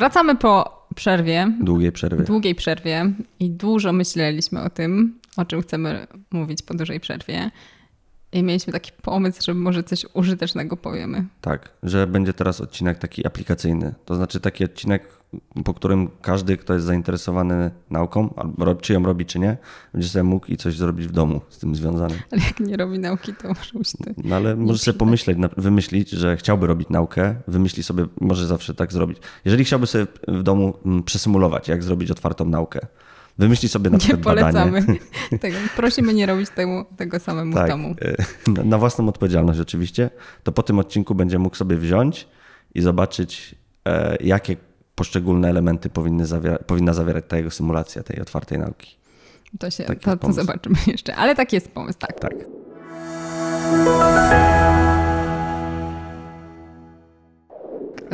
Wracamy po przerwie, Długiej przerwy. długiej przerwie i dużo myśleliśmy o tym, o czym chcemy mówić po dużej przerwie. I mieliśmy taki pomysł, że może coś użytecznego powiemy. Tak, że będzie teraz odcinek taki aplikacyjny. To znaczy taki odcinek, po którym każdy, kto jest zainteresowany nauką, albo czy ją robi, czy nie, będzie sobie mógł i coś zrobić w domu z tym związanym. Ale jak nie robi nauki, to może być to. No ale może sobie pomyśleć, wymyślić, że chciałby robić naukę, wymyśli sobie, może zawsze tak zrobić. Jeżeli chciałby sobie w domu mm, przesymulować, jak zrobić otwartą naukę, wymyśli sobie na Nie przykład polecamy badanie. tego. Prosimy nie robić tego, tego samemu Tak, domu. e, na- własną odpowiedzialność oczywiście, to po tym odcinku będzie mógł sobie wziąć i zobaczyć, e, jakie poszczególne elementy powinny zawiera- powinna zawierać ta jego symulacja tej otwartej nauki. To, się, taki to, to zobaczymy jeszcze. Ale taki jest pomysł, tak. Tak.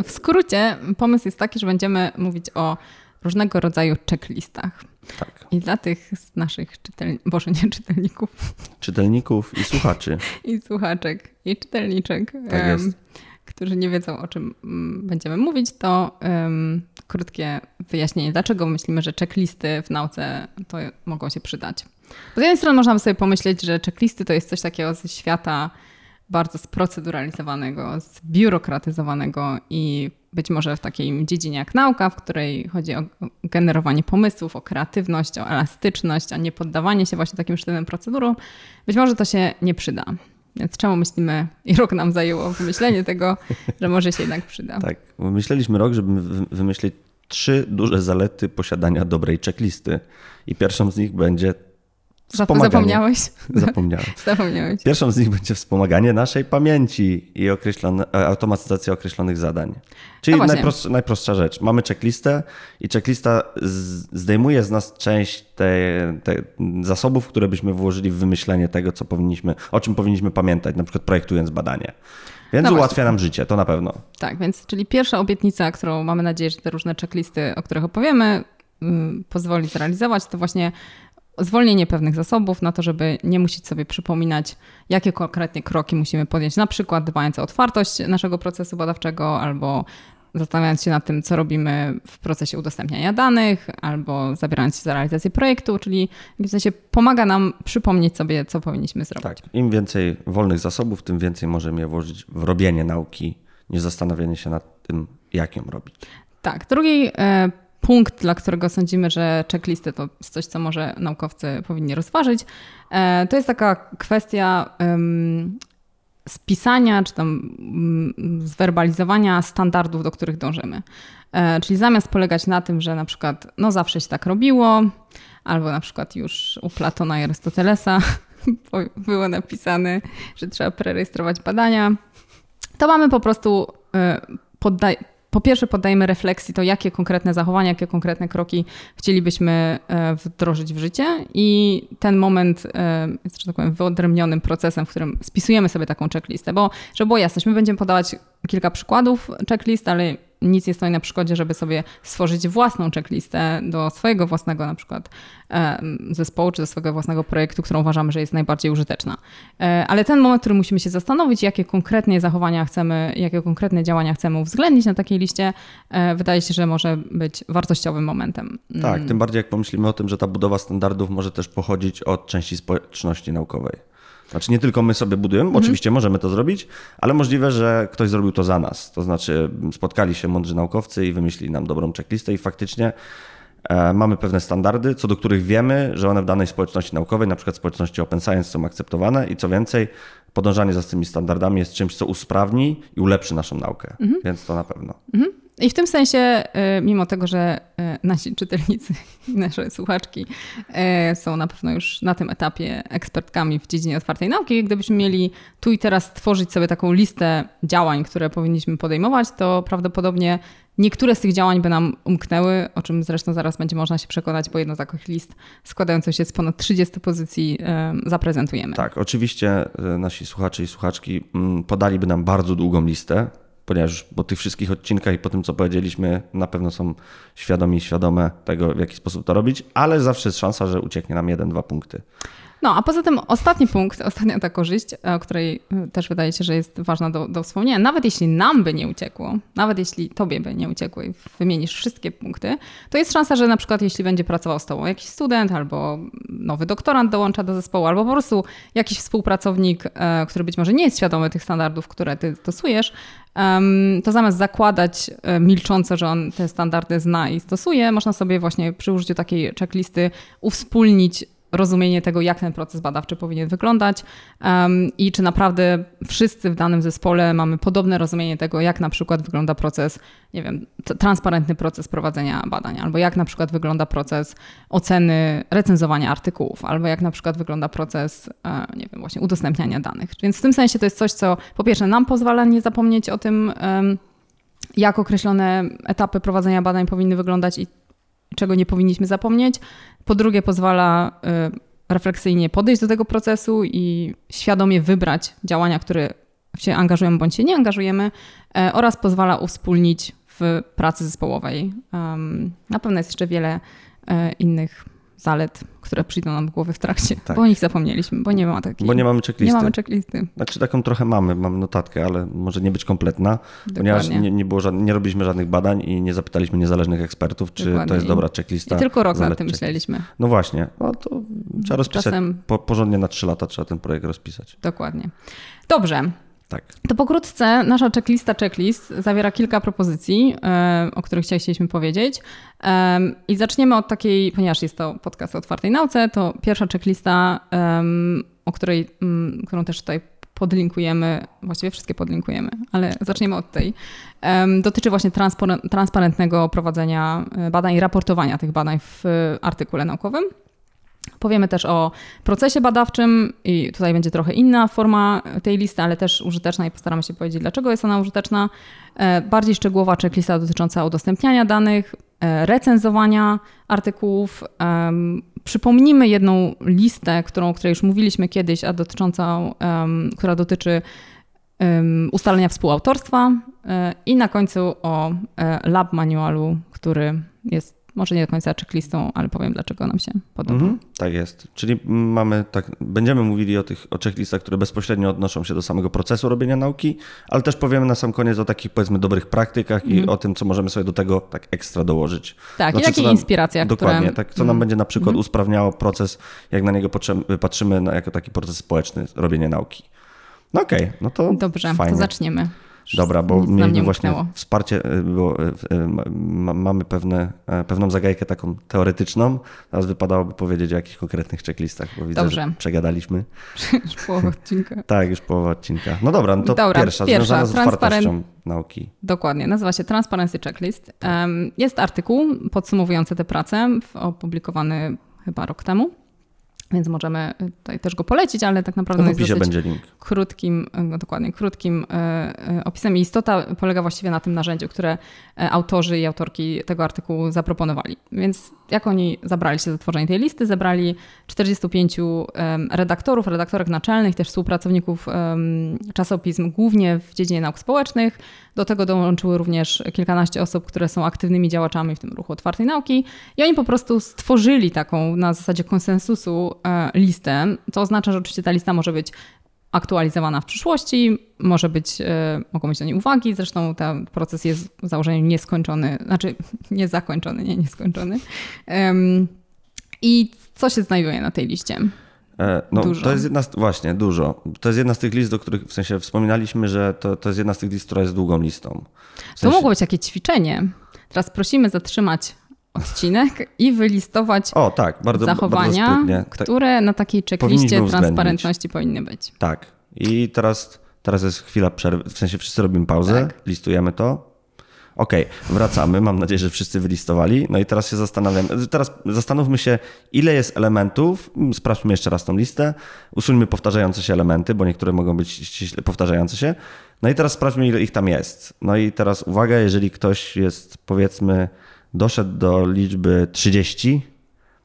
W skrócie pomysł jest taki, że będziemy mówić o różnego rodzaju checklistach. Tak. I dla tych z naszych czytelników, boże nie czytelników, Czytelników i słuchaczy. i słuchaczek, i czytelniczek, Tak jest. którzy nie wiedzą o czym mm, będziemy mówić, to em, krótkie wyjaśnienie, dlaczego myślimy, że checklisty w nauce to mogą się przydać. Bo z jednej strony można by sobie pomyśleć, że checklisty to jest coś takiego ze świata bardzo sproceduralizowanego, zbiurokratyzowanego i być może w takiej dziedzinie jak nauka, w której chodzi o generowanie pomysłów, o kreatywność, o elastyczność, a nie poddawanie się właśnie takim sztywnym procedurom, być może to się nie przyda. Więc czemu myślimy, i rok nam zajęło wymyślenie tego, że może się jednak przyda. Tak. Myśleliśmy rok, żeby wy- wymyślić trzy duże zalety posiadania dobrej checklisty. I pierwszą z nich będzie. Zapomniałeś? Zapomniałem. Zapomniałeś. Pierwszą z nich będzie wspomaganie naszej pamięci i określone, e, automatyzacja określonych zadań. Czyli No najprostsza, najprostsza rzecz. Mamy checklistę i checklista zdejmuje z nas część te, te zasobów, które byśmy włożyli w wymyślenie tego, co powinniśmy, o czym powinniśmy pamiętać, na przykład projektując badanie. Więc No ułatwia nam życie, to na pewno. Tak, więc czyli pierwsza obietnica, którą mamy nadzieję, że te różne checklisty, o których opowiemy, ym, pozwoli zrealizować, to właśnie zwolnienie pewnych zasobów na to, żeby nie musieć sobie przypominać, jakie konkretnie kroki musimy podjąć, na przykład dbając o otwartość naszego procesu badawczego albo zastanawiając się nad tym, co robimy w procesie udostępniania danych, albo zabierając się za realizację projektu, czyli w jakimś sensie pomaga nam przypomnieć sobie, co powinniśmy zrobić. Tak. Im więcej wolnych zasobów, tym więcej możemy je włożyć w robienie nauki, niż zastanawianie się nad tym, jak ją robić. Tak. Drugi e, punkt, dla którego sądzimy, że checklisty to jest coś, co może naukowcy powinni rozważyć, e, to jest taka kwestia spisania czy tam mm, zwerbalizowania standardów, do których dążymy. E, czyli zamiast polegać na tym, że na przykład no zawsze się tak robiło, albo na przykład już u Platona i Arystotelesa było napisane, że trzeba prerejestrować badania, to mamy po prostu y, poddaj, po pierwsze poddajemy refleksji to, jakie konkretne zachowania, jakie konkretne kroki chcielibyśmy e, wdrożyć w życie. I ten moment e, jest, że tak powiem, wyodrębnionym procesem, w którym spisujemy sobie taką checklistę, bo żeby było jasność, my będziemy podawać kilka przykładów checklist, ale nic nie stoi na przykładzie, żeby sobie stworzyć własną checklistę do swojego własnego na przykład zespołu, czy do swojego własnego projektu, którą uważamy, że jest najbardziej użyteczna. E, Ale ten moment, w którym musimy się zastanowić, jakie konkretnie zachowania chcemy, jakie konkretne działania chcemy uwzględnić na takiej liście, e, wydaje się, że może być wartościowym momentem. Tak, tym bardziej jak pomyślimy o tym, że ta budowa standardów może też pochodzić od części społeczności naukowej. Znaczy nie tylko my sobie budujemy, bo oczywiście możemy to zrobić, ale możliwe, że ktoś zrobił to za nas. To znaczy spotkali się mądrzy naukowcy i wymyślili nam dobrą checklistę i faktycznie e, mamy pewne standardy, co do których wiemy, że one w danej społeczności naukowej, na przykład społeczności open science są akceptowane i co więcej, podążanie za tymi standardami jest czymś, co usprawni i ulepszy naszą naukę. Więc to na pewno. I w tym sensie, y, mimo tego, że y, nasi czytelnicy i nasze słuchaczki y, są na pewno już na tym etapie ekspertkami w dziedzinie otwartej nauki, gdybyśmy mieli tu i teraz stworzyć sobie taką listę działań, które powinniśmy podejmować, to prawdopodobnie niektóre z tych działań by nam umknęły, o czym zresztą zaraz będzie można się przekonać, bo jedno z takich list składających się z ponad 30 pozycji zaprezentujemy. Tak, oczywiście nasi słuchacze i słuchaczki mm, podaliby nam bardzo długą listę, ponieważ po tych wszystkich odcinkach i po tym, co powiedzieliśmy, na pewno są świadomi i świadome tego, w jaki sposób to robić, ale zawsze jest szansa, że ucieknie nam jeden, dwa punkty. No, a poza tym ostatni punkt, ostatnia ta korzyść, o której y, też wydaje się, że jest ważna do, do wspomnienia. Nawet jeśli nam by nie uciekło, nawet jeśli tobie by nie uciekło i wymienisz wszystkie punkty, to jest szansa, że na przykład jeśli będzie pracował z tobą jakiś student albo nowy doktorant dołącza do zespołu, albo po prostu jakiś współpracownik, e, który być może nie jest świadomy tych standardów, które ty stosujesz, to zamiast zakładać e, milcząco, że on te standardy zna i stosuje, można sobie właśnie przy użyciu takiej checklisty uwspólnić rozumienie tego, jak ten proces badawczy powinien wyglądać um, i czy naprawdę wszyscy w danym zespole mamy podobne rozumienie tego, jak na przykład wygląda proces, nie wiem, transparentny proces prowadzenia badań, albo jak na przykład wygląda proces oceny recenzowania artykułów, albo jak na przykład wygląda proces, e, nie wiem, właśnie udostępniania danych. Więc w tym sensie to jest coś, co po pierwsze nam pozwala nie zapomnieć o tym, jak określone etapy prowadzenia badań powinny wyglądać i czego nie powinniśmy zapomnieć. Po drugie, pozwala y, refleksyjnie podejść do tego procesu i świadomie wybrać działania, które się angażują bądź się nie angażujemy, e, oraz pozwala uwspólnić w pracy zespołowej. Na pewno jest jeszcze wiele e, innych zalet, które przyjdą nam w głowę w trakcie, tak. bo o nich zapomnieliśmy, bo nie ma takiej. Bo nie mamy checklisty. Nie mamy checklisty. Znaczy taką trochę mamy, mamy notatkę, ale może nie być kompletna, Dokładnie. ponieważ nie, nie, było żadnych, nie robiliśmy żadnych badań i nie zapytaliśmy niezależnych ekspertów, czy Dokładnie. to jest dobra checklista. I tylko rok nad tym myśleliśmy. No właśnie, no to trzeba rozpisać Czasem... po, porządnie na trzy lata trzeba ten projekt rozpisać. Dokładnie. Dobrze, tak. To pokrótce nasza checklista checklist zawiera kilka propozycji, e, o których chcieliśmy powiedzieć. I zaczniemy od takiej, ponieważ jest to podcast o otwartej nauce, to pierwsza checklista, o której, mm, którą też tutaj podlinkujemy, właściwie wszystkie podlinkujemy, ale zaczniemy od tej. Dotyczy właśnie transparentnego prowadzenia e, badań i raportowania tych badań w artykule naukowym. Powiemy też o procesie badawczym i tutaj będzie trochę inna forma tej listy, ale też użyteczna i postaramy się powiedzieć, dlaczego jest ona użyteczna. E, bardziej szczegółowa checklista dotycząca udostępniania danych, e, recenzowania artykułów. Przypomnimy jedną listę, którą, o której już mówiliśmy kiedyś, a dotyczącą, która dotyczy ustalenia współautorstwa e, i na końcu o lab manualu, który jest może nie do końca checklistą, ale powiem, dlaczego nam się podoba. Mhm, tak jest. Czyli mamy tak, będziemy mówili o tych o checklistach, które bezpośrednio odnoszą się do samego procesu robienia nauki, ale też powiemy na sam koniec o takich powiedzmy dobrych praktykach mhm. i o tym, co możemy sobie do tego tak ekstra dołożyć. Tak, znaczy, i takie inspiracje. Dokładnie, które... tak, co nam mhm. będzie na przykład mhm. usprawniało proces, jak na niego patrzymy na, jako taki proces społeczny, robienia nauki. No okej, okay, no to Dobrze, fajnie. to zaczniemy. Dobra, bo mieliśmy właśnie wsparcie, y, bo y, y, mamy pewne, e, pewną zagajkę taką teoretyczną. Teraz wypadałoby powiedzieć o jakichś konkretnych checklistach, bo widzę, Dobrze. że przegadaliśmy. Już połowa odcinka. tak, już połowa odcinka. No dobra, no to dobra, pierwsza, pierwsza związana z otwartością nauki. Dokładnie, nazywa się Transparency Checklist. Jest artykuł podsumowujący tę pracę, opublikowany chyba rok temu więc możemy tutaj też go polecić, ale tak naprawdę w opisie będzie link. krótkim, no dokładnie, krótkim e, opisem. I istota polega właściwie na tym narzędziu, które autorzy i autorki tego artykułu zaproponowali. Więc jak oni zabrali się za tworzenie tej listy? Zebrali 45 redaktorów, redaktorek naczelnych, też współpracowników czasopism, głównie w dziedzinie nauk społecznych. Do tego dołączyły również kilkanaście osób, które są aktywnymi działaczami w tym ruchu otwartej nauki. I oni po prostu stworzyli taką na zasadzie konsensusu e, listę, co oznacza, że oczywiście ta lista może być aktualizowana w przyszłości, może być, e, mogą być do niej uwagi, zresztą ten proces jest w założeniu nieskończony, znaczy niezakończony, nie nieskończony. I co się znajduje na tej liście? E, no, dużo. To jest jedna z, właśnie, dużo. To jest jedna z tych list, do których w sensie wspominaliśmy, że to, to jest jedna z tych list, która jest długą listą. W sensie... To mogło być takie ćwiczenie. Teraz prosimy zatrzymać odcinek i wylistować o, tak, bardzo, zachowania, bardzo tak. które na takiej checkliście transparentności powinny być. Tak. I teraz, teraz jest chwila przerwy, w sensie wszyscy robimy pauzę, tak. listujemy to, Okej, okay, wracamy. Mam nadzieję, że wszyscy wylistowali. No i teraz się zastanawiam. Teraz zastanówmy się, ile jest elementów. Sprawdźmy jeszcze raz tą listę. Usuńmy powtarzające się elementy, bo niektóre mogą być ściśle powtarzające się. No i teraz sprawdźmy, ile ich tam jest. No i teraz uwaga, jeżeli ktoś jest, powiedzmy, doszedł do liczby 30,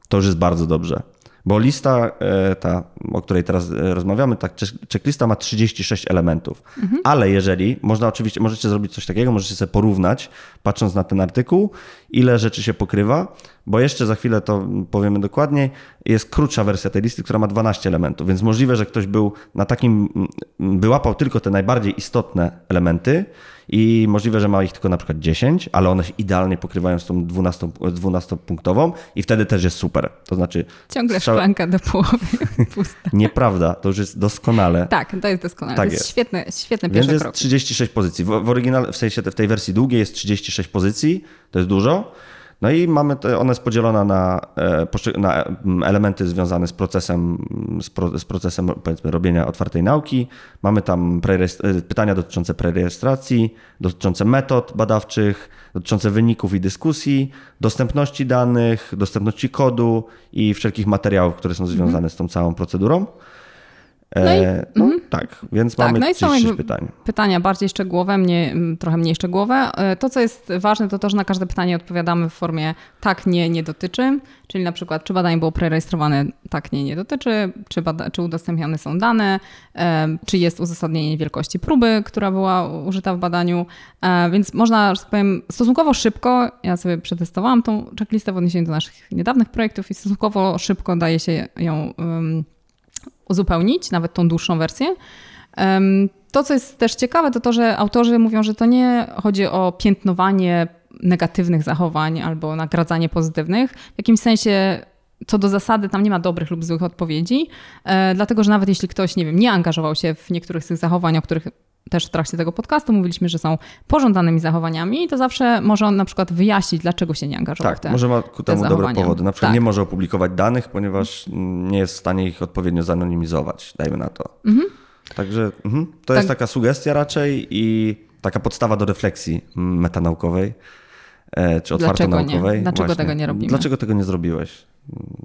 to już jest bardzo dobrze. Bo lista, e, ta, o której teraz e, rozmawiamy, ta checklista ma 36 elementów. Mhm. Ale jeżeli, można oczywiście, możecie zrobić coś takiego, możecie sobie porównać, patrząc na ten artykuł, ile rzeczy się pokrywa, bo jeszcze za chwilę to powiemy dokładniej, jest krótsza wersja tej listy, która ma 12 elementów, więc możliwe, że ktoś był na takim, wyłapał tylko te najbardziej istotne elementy i możliwe, że ma ich tylko na przykład 10, ale one się idealnie pokrywają z tą 12, 12-punktową i wtedy też jest super. To znaczy... Ciągle strzał... szklanka do połowy pusta. Nieprawda, to już jest doskonale. Tak, to jest doskonale. Tak to jest, jest. świetne, świetne Więc jest krok. 36 pozycji. W, w oryginale, w sensie w tej wersji długiej jest 36 pozycji, to jest dużo. No i mamy te, ona jest podzielona na, e, na mm, elementy związane z procesem, z, pro, z procesem powiedzmy, robienia otwartej nauki. Mamy tam e, pytania dotyczące prerejestracji, dotyczące metod badawczych, dotyczące wyników i dyskusji, dostępności danych, dostępności kodu i wszelkich materiałów, które są związane z tą całą procedurą. No, i, e, no mm. tak, więc tak, mamy no i są pytań. Pytania bardziej szczegółowe, mnie, trochę mniej szczegółowe. E, to, co jest ważne, to to, że na każde pytanie odpowiadamy w formie tak, nie, nie dotyczy. Czyli na przykład, czy badanie było prerejestrowane, tak, nie, nie dotyczy, czy, bada, czy udostępniane są dane, e, czy jest uzasadnienie wielkości próby, która była użyta w badaniu. Więc można, że tak powiem, stosunkowo szybko, ja sobie przetestowałam tą checklistę w odniesieniu do naszych niedawnych projektów i stosunkowo szybko daje się ją uzupełnić, nawet tą dłuższą wersję. To, co jest też ciekawe, to to, że autorzy mówią, że to nie chodzi o piętnowanie negatywnych zachowań albo nagradzanie pozytywnych. W jakimś sensie co do zasady tam nie ma dobrych lub złych odpowiedzi, e, dlatego że nawet jeśli ktoś, nie wiem, nie angażował się w niektórych z tych zachowań, o których też w trakcie tego podcastu mówiliśmy, że są pożądanymi zachowaniami, to zawsze może on na przykład wyjaśnić, dlaczego się nie angażował tak, w te może ma ku temu dobre powody. Na przykład tak. nie może opublikować danych, ponieważ nie jest w stanie ich odpowiednio zanonimizować, dajmy na to. Mhm. Także mhm, to tak. jest taka sugestia raczej i taka podstawa do refleksji metanaukowej e, czy otwartonaukowej. Nie? Dlaczego Właśnie. tego nie robimy? Dlaczego tego nie zrobiłeś?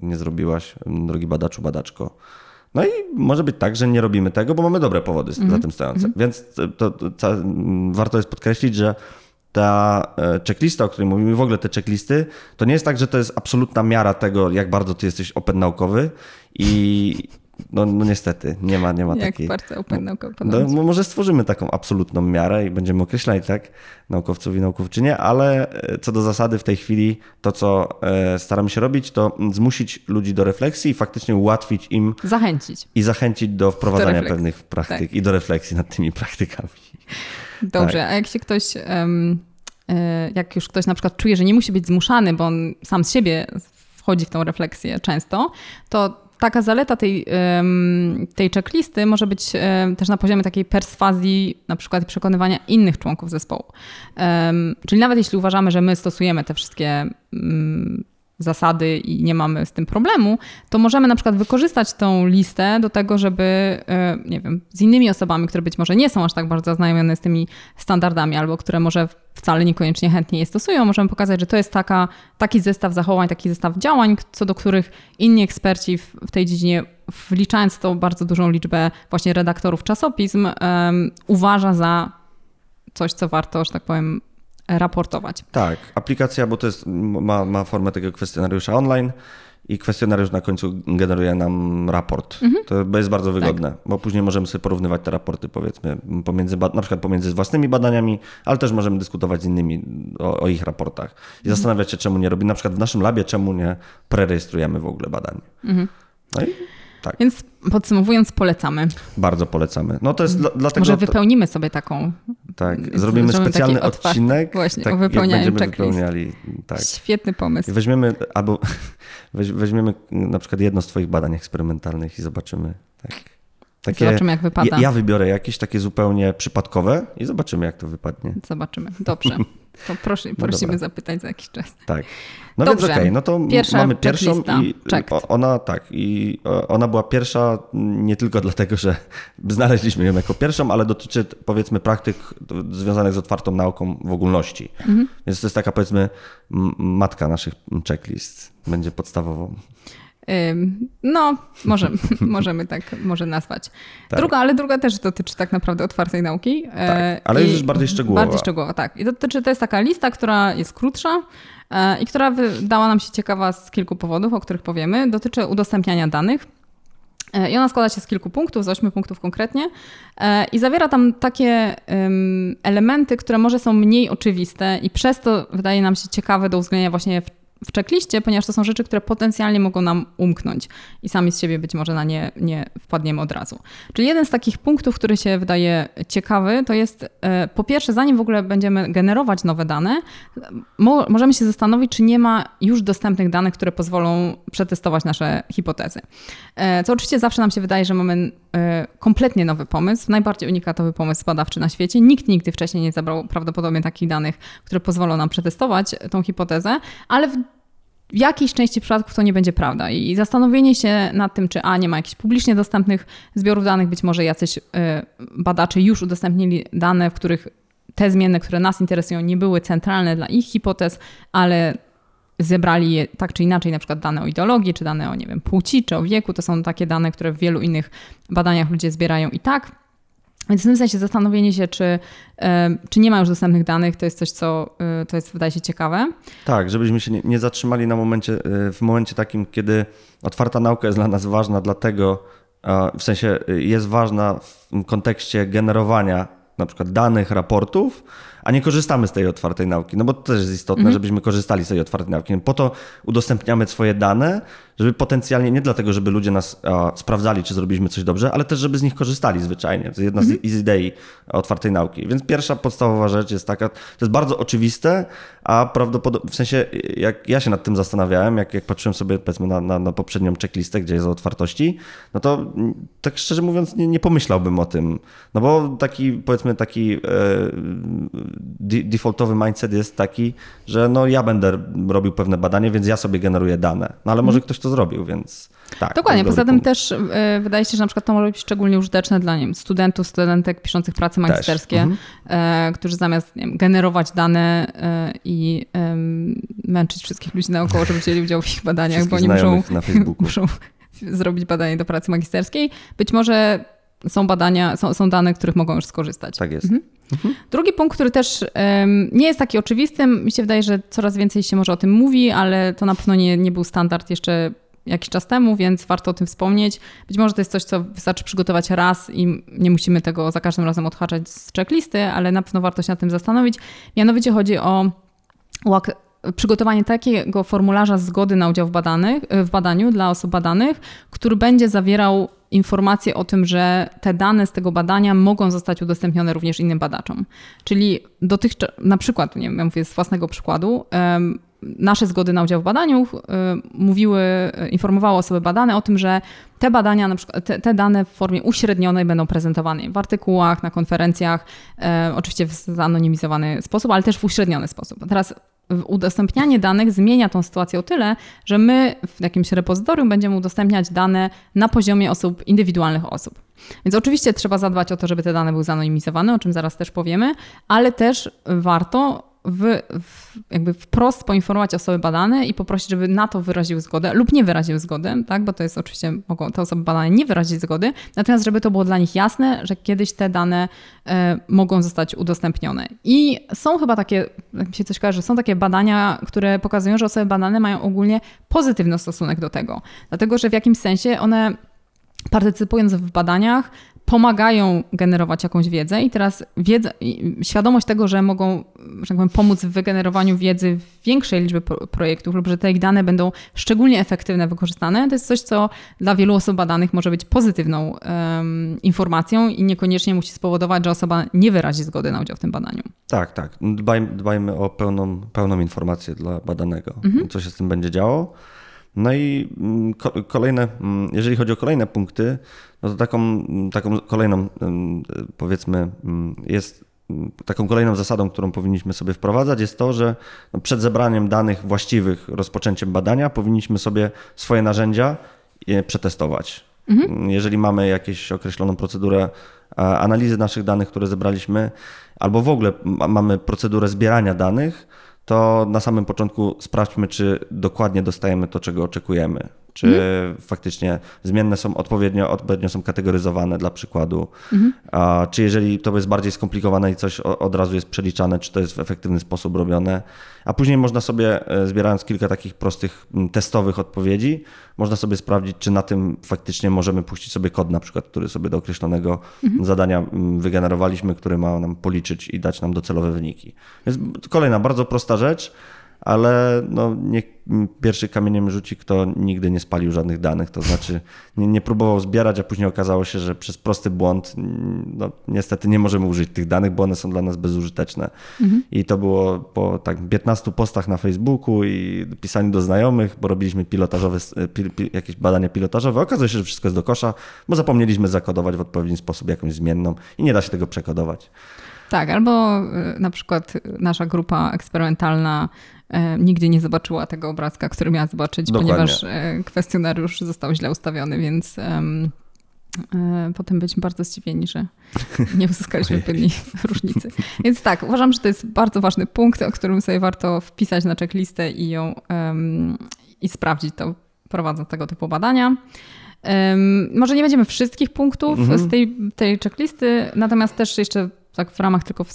Nie zrobiłaś, drogi badaczu, badaczko. No i może być tak, że nie robimy tego, bo mamy dobre powody mm. za tym stojące. Mm. Więc to, to, to, warto jest podkreślić, że ta e, checklista, o której mówimy, w ogóle te checklisty, to nie jest tak, że to jest absolutna miara tego, jak bardzo ty jesteś open naukowy i, no, no niestety, nie ma, nie ma Jak takiej. bardzo open naukowy. No, może stworzymy taką absolutną miarę i będziemy określać tak naukowców i naukowczynie, ale e, co do zasady w tej chwili to, co e, staramy się robić, to zmusić ludzi do refleksji i faktycznie ułatwić im. Zachęcić. I zachęcić do wprowadzania do pewnych praktyk tak. i do refleksji nad tymi praktykami. Dobrze, tak. a jak się ktoś. Um, jak już ktoś na przykład czuje, że nie musi być zmuszany, bo on sam z siebie wchodzi w tą refleksję często, to taka zaleta tej, tej checklisty może być też na poziomie takiej perswazji, na przykład przekonywania innych członków zespołu. Czyli nawet jeśli uważamy, że my stosujemy te wszystkie mm, zasady i nie mamy z tym problemu, to możemy na przykład wykorzystać tą listę do tego, żeby, e, nie wiem, z innymi osobami, które być może nie są aż tak bardzo zaznajomione z tymi standardami, albo które może wcale niekoniecznie chętnie je stosują, możemy pokazać, że to jest taka, taki zestaw zachowań, taki zestaw działań, co do których inni eksperci w, w tej dziedzinie, wliczając tą bardzo dużą liczbę właśnie redaktorów czasopism, um, uważa za coś, co warto, że tak powiem, raportować. Tak, aplikacja, bo to jest, ma, ma formę takiego kwestionariusza online i kwestionariusz na końcu generuje nam raport. Mhm. To jest bardzo wygodne, tak. bo później możemy sobie porównywać te raporty, powiedzmy, pomiędzy, na przykład pomiędzy własnymi badaniami, ale też możemy dyskutować z innymi o, o ich raportach i mhm. zastanawiać się, czemu nie robimy. Na przykład w naszym labie, czemu nie prerejestrujemy w ogóle badań. Mhm. No i tak. Więc podsumowując, polecamy. Bardzo polecamy. No to jest dla, dlatego. Może wypełnimy sobie taką. Tak, zrobimy specjalny odcinek. Właśnie, tak, o wypełnianiu będziemy wypełniali. Tak. Świetny pomysł. Weźmiemy albo weźmiemy na przykład jedno z Twoich badań eksperymentalnych i zobaczymy. Tak. Takie, zobaczymy, jak wypada. Ja, ja wybiorę jakieś takie zupełnie przypadkowe i zobaczymy, jak to wypadnie. Zobaczymy. Dobrze. To proszę, no prosimy zapytać za jakiś czas. Tak. No Dobrze. więc okej, okay, no to Pierwsza mamy pierwszą i checked. ona tak, i ona była pierwsza nie tylko dlatego, że znaleźliśmy ją jako pierwszą, ale dotyczy powiedzmy praktyk związanych z otwartą nauką w ogólności. Mhm. Więc to jest taka powiedzmy matka naszych checklist, będzie podstawową. No, może, możemy tak może nazwać. Tak. Druga, ale druga też dotyczy tak naprawdę otwartej nauki. Tak, e, ale już bardziej szczegółowa. Bardziej szczegółowa, tak. I dotyczy, to jest taka lista, która jest krótsza e, i która wydała nam się ciekawa z kilku powodów, o których powiemy. Dotyczy udostępniania danych. E, I ona składa się z kilku punktów, z ośmiu punktów konkretnie, i zawiera tam takie elementy, które może są mniej oczywiste, i przez to wydaje nam się ciekawe do uwzględnienia właśnie w w checkliście, ponieważ to są rzeczy, które potencjalnie mogą nam umknąć i sami z siebie być może na nie nie wpadniemy od razu. Czyli jeden z takich punktów, który się wydaje ciekawy, to jest e, po pierwsze, zanim w ogóle będziemy generować nowe dane, mo możemy się zastanowić, czy nie ma już dostępnych danych, które pozwolą przetestować nasze hipotezy. E, co oczywiście zawsze nam się wydaje, że mamy e, kompletnie nowy pomysł, najbardziej unikatowy pomysł badawczy na świecie. Nikt nigdy wcześniej nie zabrał prawdopodobnie takich danych, które pozwolą nam przetestować tą hipotezę, ale w w jakiejś części przypadków to nie będzie prawda. I zastanowienie się nad tym, czy A nie ma jakichś publicznie dostępnych zbiorów danych, być może jacyś y, badacze już udostępnili dane, w których te zmienne, które nas interesują, nie były centralne dla ich hipotez, ale zebrali je tak czy inaczej, na przykład dane o ideologii, czy dane o, nie wiem, płci, czy o wieku. To są takie dane, które w wielu innych badaniach ludzie zbierają i tak. Więc w tym sensie zastanowienie się, czy, czy nie ma już dostępnych danych, to jest coś, co e, to jest, wydaje się ciekawe. Tak, żebyśmy się nie, zatrzymali na momencie, e, w momencie takim, kiedy otwarta nauka jest dla nas ważna, dlatego w sensie e, jest ważna w kontekście generowania na przykład danych, raportów, a nie korzystamy z tej otwartej nauki. No bo to też jest istotne, mhm. żebyśmy korzystali z tej otwartej nauki. Po to udostępniamy swoje dane, żeby potencjalnie, nie dlatego, żeby ludzie nas a, sprawdzali, czy zrobiliśmy coś dobrze, ale też, żeby z nich korzystali zwyczajnie. To jest jedna mhm. z, idei otwartej nauki. Więc pierwsza podstawowa rzecz jest taka, to jest bardzo oczywiste, a prawdopodobnie, w sensie, jak ja się nad tym zastanawiałem, jak, jak patrzyłem sobie powiedzmy na, na, na poprzednią checklistę, gdzie jest o otwartości, no to tak szczerze mówiąc nie, nie pomyślałbym o tym. No bo taki, powiedzmy, taki e, defaultowy mindset jest taki, że no ja będę robił pewne badanie, więc ja sobie generuję dane. No ale może mhm. ktoś to zrobił, więc tak. Dokładnie, poza tym też y, wydaje się, że na przykład to może być szczególnie użyteczne dla nie wiem, studentów, studentek piszących prace magisterskie, mhm. y, którzy zamiast wiem, generować dane y, i męczyć wszystkich ludzi naokoło, żeby wzięli udział w ich badaniach, bo oni muszą, muszą zrobić badanie do pracy magisterskiej, być może są badania, są, są dane, których mogą już skorzystać. Tak jest. Mhm. Mhm. Drugi punkt, który też um, nie jest taki oczywisty, mi się wydaje, że coraz więcej się może o tym mówi, ale to na pewno nie, nie był standard jeszcze jakiś czas temu, więc warto o tym wspomnieć. Być może to jest coś, co wystarczy przygotować raz i nie musimy tego za każdym razem odhaczać z checklisty, ale na pewno warto się nad tym zastanowić. Mianowicie chodzi o przygotowanie takiego formularza zgody na udział w, badanych, w badaniu dla osób badanych, który będzie zawierał informacje o tym, że te dane z tego badania mogą zostać udostępnione również innym badaczom. Czyli dotychczas, na przykład, nie wiem, ja mówię z własnego przykładu, nasze zgody na udział w badaniu mówiły, informowały osoby badane o tym, że te badania, na przykład te, te, dane w formie uśrednionej będą prezentowane w artykułach, na konferencjach, oczywiście w zanonimizowany sposób, ale też w uśredniony sposób. Teraz udostępnianie danych zmienia tą sytuację o tyle, że my w jakimś repozytorium będziemy udostępniać dane na poziomie osób, indywidualnych osób. Więc oczywiście trzeba zadbać o to, żeby te dane były zanonimizowane, o czym zaraz też powiemy, ale też warto w, w, jakby wprost poinformować osoby badane i poprosić, żeby na to wyraziły zgodę lub nie wyraziły zgody, tak? bo to jest oczywiście, mogą te osoby badane nie wyrazić zgody, natomiast żeby to było dla nich jasne, że kiedyś te dane e, mogą zostać udostępnione. I są chyba takie, jak mi się coś kojarzy, są takie badania, które pokazują, że osoby badane mają ogólnie pozytywny stosunek do tego, dlatego że w jakimś sensie one partycypując w badaniach, pomagają generować jakąś wiedzę i teraz wiedza, świadomość tego, że mogą że tak powiem, pomóc w wygenerowaniu wiedzy większej liczby projektów lub że te ich dane będą szczególnie efektywne wykorzystane, to jest coś, co dla wielu osób badanych może być pozytywną um, informacją i niekoniecznie musi spowodować, że osoba nie wyrazi zgody na udział w tym badaniu. Tak, tak. Dbajmy, dbajmy o pełną, pełną informację dla badanego, mhm. co się z tym będzie działo. No i mm, kolejne, mm, jeżeli chodzi o kolejne punkty, no to taką, taką kolejną, powiedzmy, jest taką kolejną zasadą, którą powinniśmy sobie wprowadzać, jest to, że no, przed zebraniem danych właściwych, rozpoczęciem badania, powinniśmy sobie swoje narzędzia przetestować. Mhm. Jeżeli mamy jakąś określoną procedurę analizy naszych danych, które zebraliśmy, albo w ogóle mamy procedurę zbierania danych, to na samym początku sprawdźmy, czy dokładnie dostajemy to, czego oczekujemy. Czy mhm. faktycznie zmienne są odpowiednio, odpowiednio są kategoryzowane dla przykładu? Mhm. A, czy jeżeli to jest bardziej skomplikowane i coś od razu jest przeliczane, czy to jest w efektywny sposób robione? A później można sobie, e, zbierając kilka takich prostych testowych odpowiedzi, można sobie sprawdzić, czy na tym faktycznie możemy puścić sobie kod, na przykład, który sobie do określonego mhm. zadania wygenerowaliśmy, który ma nam policzyć i dać nam docelowe wyniki. Więc kolejna bardzo prosta rzecz ale no, nie, pierwszy kamieniem rzuci, kto nigdy nie spalił żadnych danych, to znaczy nie, nie próbował zbierać, a później okazało się, że przez prosty błąd no, niestety nie możemy użyć tych danych, bo one są dla nas bezużyteczne. Mhm. I to było po tak 15 postach na Facebooku i pisaniu do znajomych, bo robiliśmy pilotażowe, pil, pil, jakieś badania pilotażowe. Okazuje się, że wszystko jest do kosza, bo zapomnieliśmy zakodować w odpowiedni sposób jakąś zmienną i nie da się tego przekodować. Tak, albo y, na przykład nasza grupa eksperymentalna e, nigdy nie zobaczyła tego obrazka, który miała zobaczyć, Dokładnie. ponieważ e, kwestionariusz został źle ustawiony, więc um, potem byliśmy bardzo zdziwieni, że nie uzyskaliśmy pewnej różnicy. Więc tak, uważam, że to jest bardzo ważny punkt, o którym sobie warto wpisać na checklistę i ją i sprawdzić to prowadząc tego typu badania. Może nie będziemy wszystkich punktów mhm. z tej, tej checklisty, natomiast też jeszcze tak w ramach tylko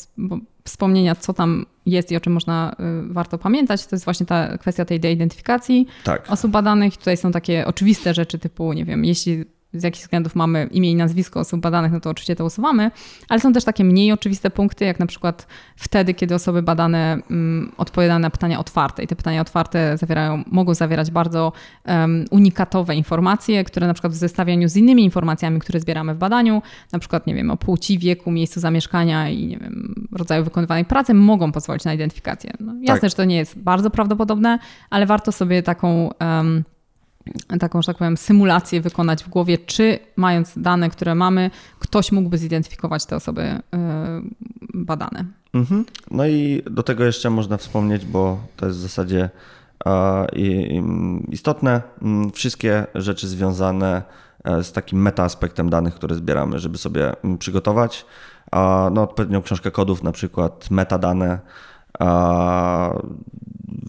wspomnienia, co tam jest i o czym można, y, warto pamiętać, to jest właśnie ta kwestia tej deidentyfikacji tak. osób badanych. Tutaj są takie oczywiste rzeczy typu, nie wiem, jeśli z jakich względów mamy imię i nazwisko osób badanych, no to oczywiście to usuwamy, ale są też takie mniej oczywiste punkty, jak na przykład wtedy, kiedy osoby badane um, odpowiadają na pytania otwarte i te pytania otwarte zawierają, mogą zawierać bardzo um, unikatowe informacje, które na przykład w zestawieniu z innymi informacjami, które zbieramy w badaniu, na przykład, nie wiem, o płci, wieku, miejscu zamieszkania i, nie wiem, rodzaju wykonywanej pracy, mogą pozwolić na identyfikację. No, jasne, tak. że to nie jest bardzo prawdopodobne, ale warto sobie taką... Um, taką, że tak powiem, symulację wykonać w głowie, czy mając dane, które mamy, ktoś mógłby zidentyfikować te osoby y, badane. Mhm. No i do tego jeszcze można wspomnieć, bo to jest w zasadzie istotne, mm, wszystkie rzeczy związane e, z takim meta-aspektem danych, które zbieramy, żeby sobie mm, przygotować no, odpowiednią książkę kodów, na przykład metadane,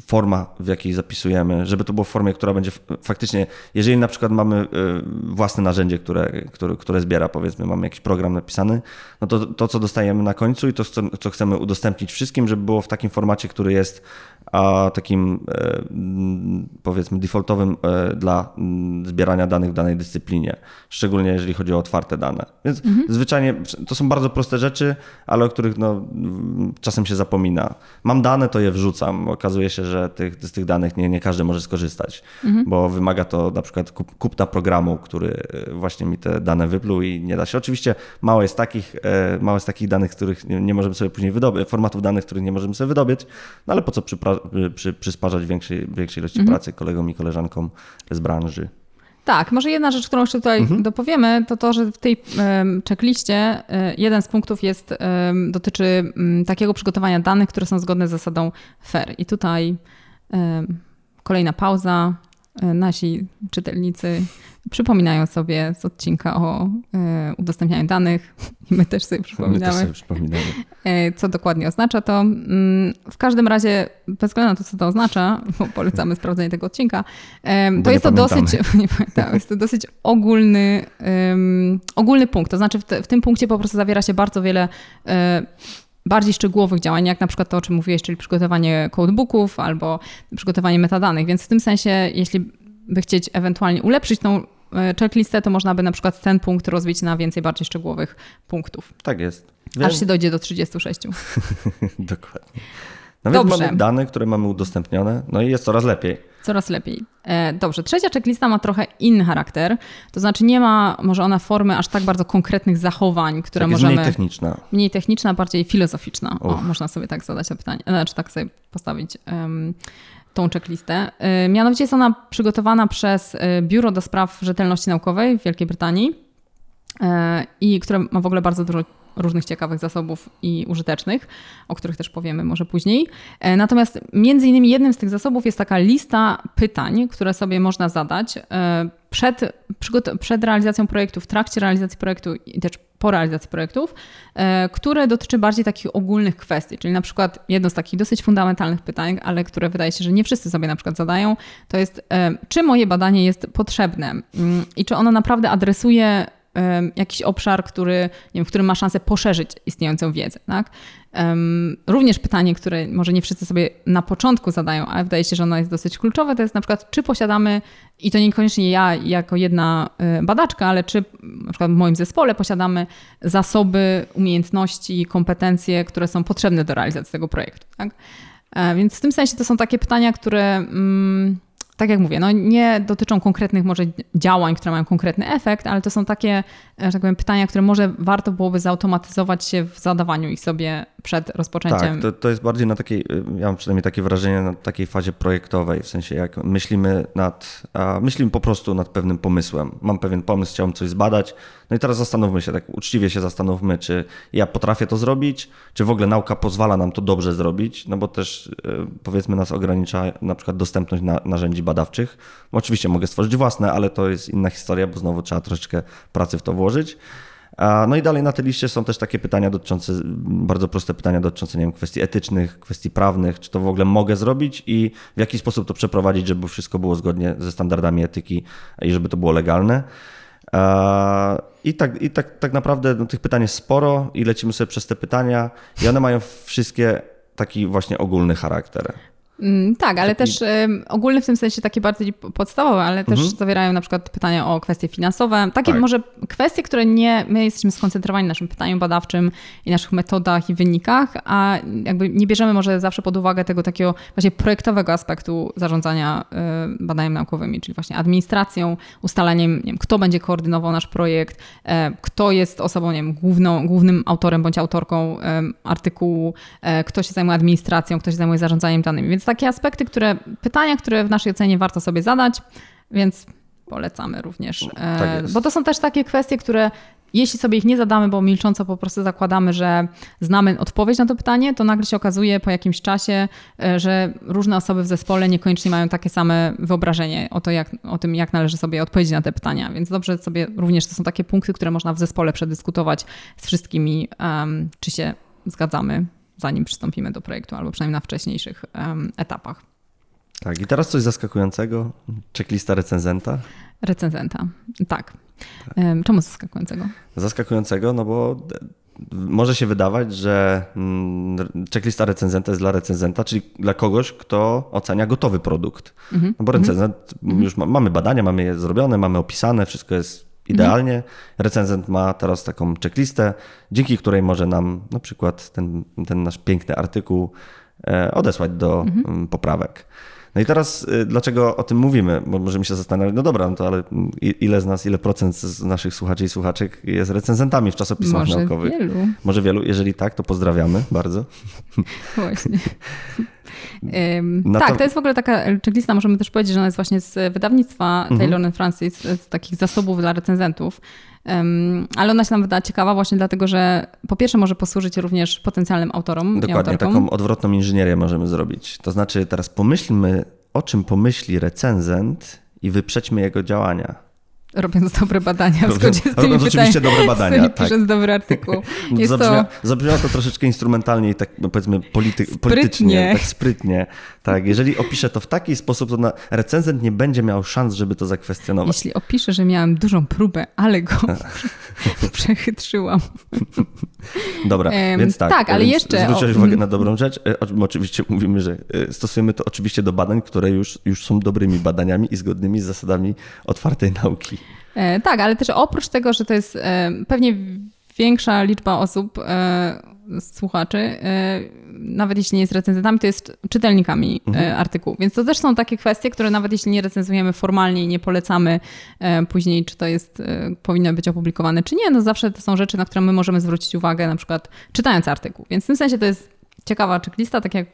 forma, w jakiej zapisujemy, żeby to było w formie, która będzie faktycznie, jeżeli na przykład mamy y, własne narzędzie, które, które, które zbiera, powiedzmy, mamy jakiś program napisany, no to to, co dostajemy na końcu i to, co chcemy udostępnić wszystkim, żeby było w takim formacie, który jest a takim e, powiedzmy defaultowym e, dla zbierania danych w danej dyscyplinie, szczególnie jeżeli chodzi o otwarte dane. Więc mhm. zwyczajnie to są bardzo proste rzeczy, ale o których no, czasem się zapomina. Mam dane, to je wrzucam. Okazuje się, że tych, z tych danych nie, nie każdy może skorzystać, mhm. bo wymaga to na przykład kup, kupna programu, który właśnie mi te dane wypluł i nie da się. Oczywiście mało jest takich, e, mało jest takich danych, których nie, nie możemy sobie później wydobyć, formatów danych, których nie możemy sobie wydobyć, no ale po co przypra przy, przysparzać większej, większej ilości mhm. pracy kolegom i koleżankom z branży. Tak, może jedna rzecz, którą jeszcze tutaj mhm. dopowiemy, to to, że w tej checkliście e, jeden z punktów jest, dotyczy um, takiego przygotowania danych, które są zgodne z zasadą FAIR. I tutaj kolejna pauza. E, nasi czytelnicy przypominają sobie z odcinka o e, udostępnianiu danych i my też sobie przypominamy, my też sobie przypominamy. E, co dokładnie oznacza to. Mm, w każdym razie, bez względu na to, co to oznacza, bo polecamy sprawdzenie tego odcinka, to jest to, dosyć, nie pamiętam, jest to dosyć ogólny, um, ogólny punkt. To znaczy w, te, w, tym punkcie po prostu zawiera się bardzo wiele bardziej szczegółowych działań, jak na przykład to, o czym mówiłeś, czyli przygotowanie codebooków albo przygotowanie metadanych. Więc w tym sensie, jeśli by chcieć ewentualnie ulepszyć tą e, checklistę, to można by na przykład ten punkt rozbić na więcej bardziej szczegółowych punktów. Tak jest. Wiem. Aż się dojdzie do 36. Dokładnie. Nawet Dobrze. mamy dane, które mamy udostępnione, no i jest coraz lepiej. Coraz lepiej. E, dobrze, trzecia checklista ma trochę inny charakter. To znaczy nie ma może ona formy aż tak bardzo konkretnych zachowań, które tak, możemy... mniej techniczna. Mniej techniczna, bardziej filozoficzna. O, można sobie tak zadać to pytanie, znaczy tak sobie postawić. Um, tą checklistę. Y, mianowicie jest ona przygotowana przez y, Biuro do Spraw Rzetelności Naukowej w Wielkiej Brytanii i które ma w ogóle bardzo dużo różnych ciekawych zasobów i użytecznych, o których też powiemy może później. Natomiast między innymi jednym z tych zasobów jest taka lista pytań, które sobie można zadać przed, przed realizacją projektu, w trakcie realizacji projektu i też po realizacji projektów, e, które dotyczy bardziej takich ogólnych kwestii, czyli na przykład jedno z takich dosyć fundamentalnych pytań, ale które wydaje się, że nie wszyscy sobie na przykład zadają, to jest e, czy moje badanie jest potrzebne mm, i czy ono naprawdę adresuje jakiś obszar, który, nie wiem, w którym ma szansę poszerzyć istniejącą wiedzę. Tak? Również pytanie, które może nie wszyscy sobie na początku zadają, ale wydaje się, że ono jest dosyć kluczowe, to jest na przykład, czy posiadamy, i to niekoniecznie ja jako jedna y, badaczka, ale czy na przykład w moim zespole posiadamy zasoby, umiejętności, kompetencje, które są potrzebne do realizacji tego projektu. Tak? E, więc w tym sensie to są takie pytania, które. Mm, tak jak mówię, no nie dotyczą konkretnych może działań, które mają konkretny efekt, ale to są takie, że tak powiem, pytania, które może warto byłoby zautomatyzować się w zadawaniu ich sobie przed rozpoczęciem. Tak, to, to jest bardziej na takiej, ja mam przynajmniej takie wrażenie na takiej fazie projektowej, w sensie jak myślimy nad, myślimy po prostu nad pewnym pomysłem. Mam pewien pomysł, chciałbym coś zbadać, no i teraz zastanówmy się, tak uczciwie się zastanówmy, czy ja potrafię to zrobić, czy w ogóle nauka pozwala nam to dobrze zrobić, no bo też e, powiedzmy nas ogranicza na przykład dostępność na, narzędzi badawczych. Oczywiście mogę stworzyć własne, ale to jest inna historia, bo znowu trzeba troszeczkę pracy w to włożyć. No i dalej na tej liście są też takie pytania dotyczące, bardzo proste pytania dotyczące nie wiem, kwestii etycznych, kwestii prawnych, czy to w ogóle mogę zrobić i w jaki sposób to przeprowadzić, żeby wszystko było zgodnie ze standardami etyki i żeby to było legalne. I tak, i tak, tak naprawdę no, tych pytań jest sporo i lecimy sobie przez te pytania i one mają wszystkie taki właśnie ogólny charakter. Mm, tak, ale Taki... też y, ogólny w tym sensie takie bardziej podstawowe, ale też mhm. zawierają na przykład pytania o kwestie finansowe. Takie tak. może kwestie, które nie, my jesteśmy skoncentrowani na naszym pytaniu badawczym i naszych metodach i wynikach, a jakby nie bierzemy może zawsze pod uwagę tego takiego właśnie projektowego aspektu zarządzania y, badaniami naukowymi, czyli właśnie administracją, ustaleniem, nie wiem, kto będzie koordynował nasz projekt, y, kto jest osobą, nie wiem, główną, głównym autorem bądź autorką artykułu, kto się zajmuje administracją, kto się zajmuje zarządzaniem danymi. Więc takie aspekty, które, pytania, które w naszej ocenie warto sobie zadać, więc polecamy również. Tak e, bo to są też takie kwestie, które jeśli sobie ich nie zadamy, bo milcząco po prostu zakładamy, że znamy odpowiedź na to pytanie, to nagle się okazuje po jakimś czasie, e, że różne osoby w zespole niekoniecznie mają takie same wyobrażenie o, to, jak, o tym, jak należy sobie odpowiedzieć na te pytania. Więc dobrze sobie również to są takie punkty, które można w zespole przedyskutować z wszystkimi, um, czy się zgadzamy zanim przystąpimy do projektu, albo przynajmniej na wcześniejszych etapach. Tak, i teraz coś zaskakującego. Checklista recenzenta. Recenzenta, tak. tak. Czemu zaskakującego? Zaskakującego, no bo może się wydawać, że mm, checklista recenzenta jest dla recenzenta, czyli dla kogoś, kto ocenia gotowy produkt. -hmm. No bo recenzent, -hmm. już ma, mamy badania, mamy je zrobione, mamy opisane, wszystko jest idealnie. Mhm. Recenzent ma teraz taką checklistę, dzięki której może nam na przykład ten, ten nasz piękny artykuł e, odesłać do mhm. Poprawek. No i teraz y, dlaczego o tym mówimy? Bo możemy się zastanawiać, no dobra, no to ale ile z nas, ile procent z naszych słuchaczy i słuchaczek jest recenzentami w czasopismach Może naukowych? Wielu. Może wielu. Jeżeli tak, to pozdrawiamy bardzo. Właśnie. tak, to... to jest w ogóle taka checklista, możemy też powiedzieć, że ona jest właśnie z wydawnictwa mhm. Taylor and Francis, z takich zasobów dla recenzentów. Um, ale ona się nam wyda ciekawa właśnie dlatego, że po pierwsze może posłużyć również potencjalnym autorom. Dokładnie, taką odwrotną inżynierię możemy zrobić. To znaczy teraz pomyślmy, o czym pomyśli recenzent i wyprzedźmy jego działania. Robiąc dobre badania w zgodzie z tymi Robiąc oczywiście dobre badania, tak. pisząc dobry artykuł. Jest zabrzmia, to... Zabrzmiało to troszeczkę instrumentalnie i tak no powiedzmy polity, politycznie, tak sprytnie. Tak, jeżeli opiszę to w taki sposób, to na, recenzent nie będzie miał szans, żeby to zakwestionować. Jeśli opiszę, że miałem dużą próbę, ale go przechytrzyłam. Dobra, więc tak. Tak, ale jeszcze... Zwróciłeś uwagę na dobrą rzecz. E, oczywiście mówimy, że e, stosujemy to oczywiście do badań, które już, już są dobrymi badaniami i zgodnymi z zasadami otwartej nauki. E, tak, ale też oprócz tego, że to jest pewnie większa liczba osób, słuchaczy, nawet jeśli nie jest recenzentami, to jest czytelnikami mhm. artykułu. Więc to też są takie kwestie, które nawet jeśli nie recenzujemy formalnie i nie polecamy później, czy to jest, powinno być opublikowane, czy nie, no zawsze to są rzeczy, na które my możemy zwrócić uwagę, na przykład czytając artykuł. Więc w tym sensie to jest ciekawa checklista, tak jak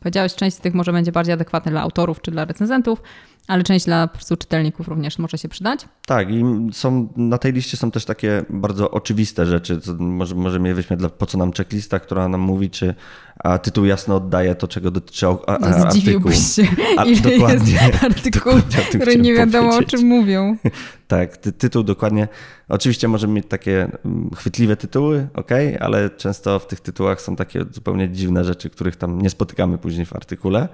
powiedziałeś, część z tych może będzie bardziej adekwatna dla autorów czy dla recenzentów, ale część dla po prostu czytelników również może się przydać. Tak, i są, na tej liście są też takie bardzo oczywiste rzeczy. Może, możemy je dla, po co nam checklista, która nam mówi, czy a tytuł jasno oddaje to, czego dotyczy a, a, no, Zdziwiłbyś się, a, ile dokładnie, jest artykułów, które nie wiadomo powiedzieć. o czym mówią. tak, ty, tytuł dokładnie. Oczywiście możemy mieć takie mm, chwytliwe tytuły, ok, ale często w tych tytułach są takie zupełnie dziwne rzeczy, których tam nie spotykamy później w artykule.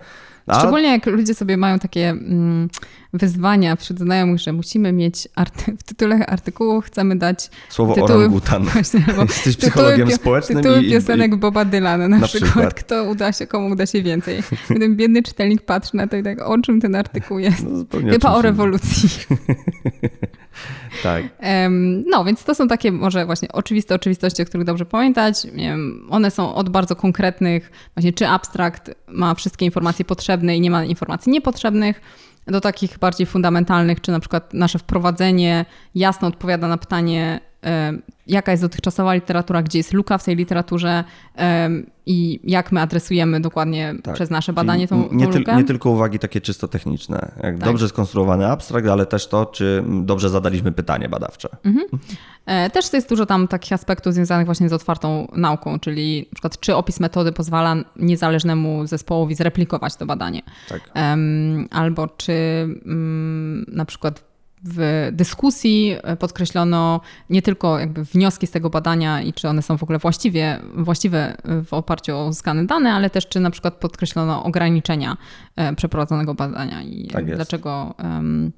A... Szczególnie jak ludzie sobie mają takie mm, wyzwania wśród znajomych, że musimy mieć arty- w tytule artykułu chcemy dać słowo tytuły, orangutan. Właśnie, Jesteś psychologiem tytuły, społecznym. Tytuły i, piosenek Boba Dylana na, na przykład. przykład. Kto uda się, komu uda się więcej. Ten biedny czytelnik patrzy na to i tak, o czym ten artykuł jest? No, Chyba o rewolucji. Tak. No, więc to są takie może właśnie oczywiste oczywistości, o których dobrze pamiętać. Wiem, one są od bardzo konkretnych, właśnie czy abstrakt ma wszystkie informacje potrzebne i nie ma informacji niepotrzebnych, do takich bardziej fundamentalnych, czy na przykład nasze wprowadzenie jasno odpowiada na pytanie, jaka jest dotychczasowa literatura, gdzie jest luka w tej literaturze i jak my adresujemy dokładnie tak. przez nasze badanie tą, nie, tą lukę. nie tylko uwagi takie czysto techniczne, jak tak. dobrze skonstruowany abstrakt, ale też to, czy dobrze zadaliśmy pytanie badawcze. Mhm. E, też jest dużo tam takich aspektów związanych właśnie z otwartą nauką, czyli na przykład czy opis metody pozwala niezależnemu zespołowi zreplikować to badanie. Tak. Albo czy mm, na przykład w dyskusji podkreślono nie tylko jakby wnioski z tego badania i czy one są w ogóle właściwie, właściwe w oparciu o uzyskane dane, ale też czy na przykład podkreślono ograniczenia e, przeprowadzonego badania i tak dlaczego. Um,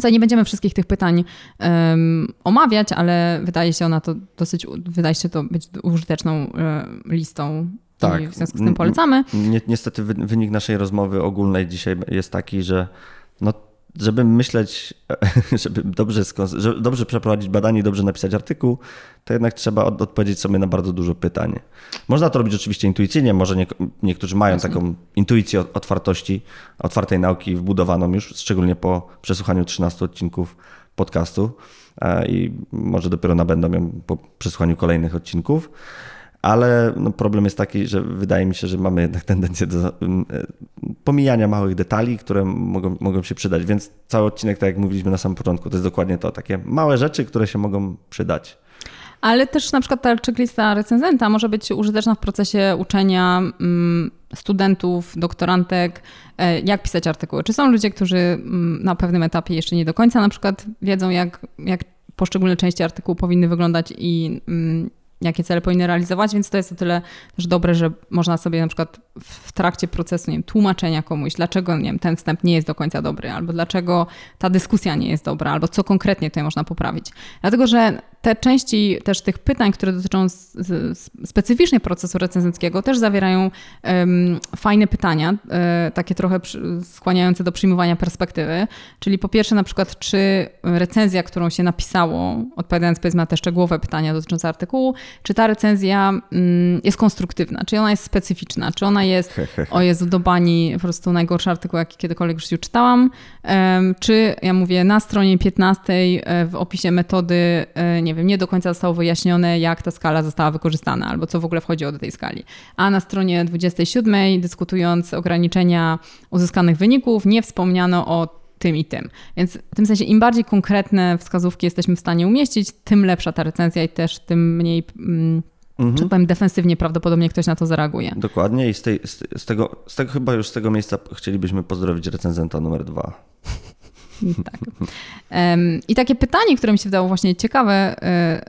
co nie będziemy wszystkich tych pytań um, omawiać, ale wydaje się ona to dosyć, wydaje się to być użyteczną um, listą tak. i w związku z tym polecamy. Niestety wynik naszej rozmowy ogólnej dzisiaj jest taki, że no żeby myśleć, żeby dobrze, żeby dobrze przeprowadzić badanie i dobrze napisać artykuł, to jednak trzeba od, odpowiedzieć sobie na bardzo dużo pytań. Można to robić oczywiście intuicyjnie, może nie, niektórzy mają taką intuicję otwartości, otwartej nauki wbudowaną już, szczególnie po przesłuchaniu 13 odcinków podcastu e, i może dopiero nabędą ją po przesłuchaniu kolejnych odcinków ale no problem jest taki, że wydaje mi się, że mamy jednak tendencję do mm, e, pomijania małych detali, które mogą, mogą się przydać. Więc cały odcinek, tak jak mówiliśmy na samym początku, to jest dokładnie to, takie małe rzeczy, które się mogą przydać. Ale też na przykład ta checklista recenzenta może być użyteczna w procesie uczenia mm, studentów, doktorantek, e, jak pisać artykuły. Czy są ludzie, którzy mm, na pewnym etapie jeszcze nie do końca na przykład wiedzą, jak, jak poszczególne części artykułu powinny wyglądać i jakie cele powinny realizować, więc to jest o tyle też dobre, że można sobie na przykład w trakcie procesu nie wiem, tłumaczenia komuś, dlaczego nie wiem, ten wstęp nie jest do końca dobry, albo dlaczego ta dyskusja nie jest dobra, albo co konkretnie tutaj można poprawić. Dlatego, że te części też tych pytań, które dotyczą specyficznie procesu recenzenckiego, też zawierają um, fajne pytania, um, takie trochę skłaniające do przyjmowania perspektywy. Czyli po pierwsze, na przykład, czy recenzja, którą się napisało, odpowiadając powiedzmy na te szczegółowe pytania dotyczące artykułu, czy ta recenzja um, jest konstruktywna, czy ona jest specyficzna, czy ona jest, o Jezu, do bani, po prostu najgorszy artykuł, jaki kiedykolwiek w życiu czytałam, czy ja mówię na stronie 15 e, w opisie metody, e, nie nie wiem, nie do końca zostało wyjaśnione, jak ta skala została wykorzystana, albo co w ogóle wchodziło do tej skali. A na stronie 27, dyskutując ograniczenia uzyskanych wyników, nie wspomniano o tym i tym. Więc w tym sensie, im bardziej konkretne wskazówki jesteśmy w stanie umieścić, tym lepsza ta recenzja i też tym mniej. Mm, Mhm. Czy powiem defensywnie, prawdopodobnie ktoś na to zareaguje. Dokładnie i z, tej, z, z, tego, z tego chyba już z tego miejsca chcielibyśmy pozdrowić recenzenta numer dwa. Tak. I takie pytanie, które mi się wydało właśnie ciekawe, e,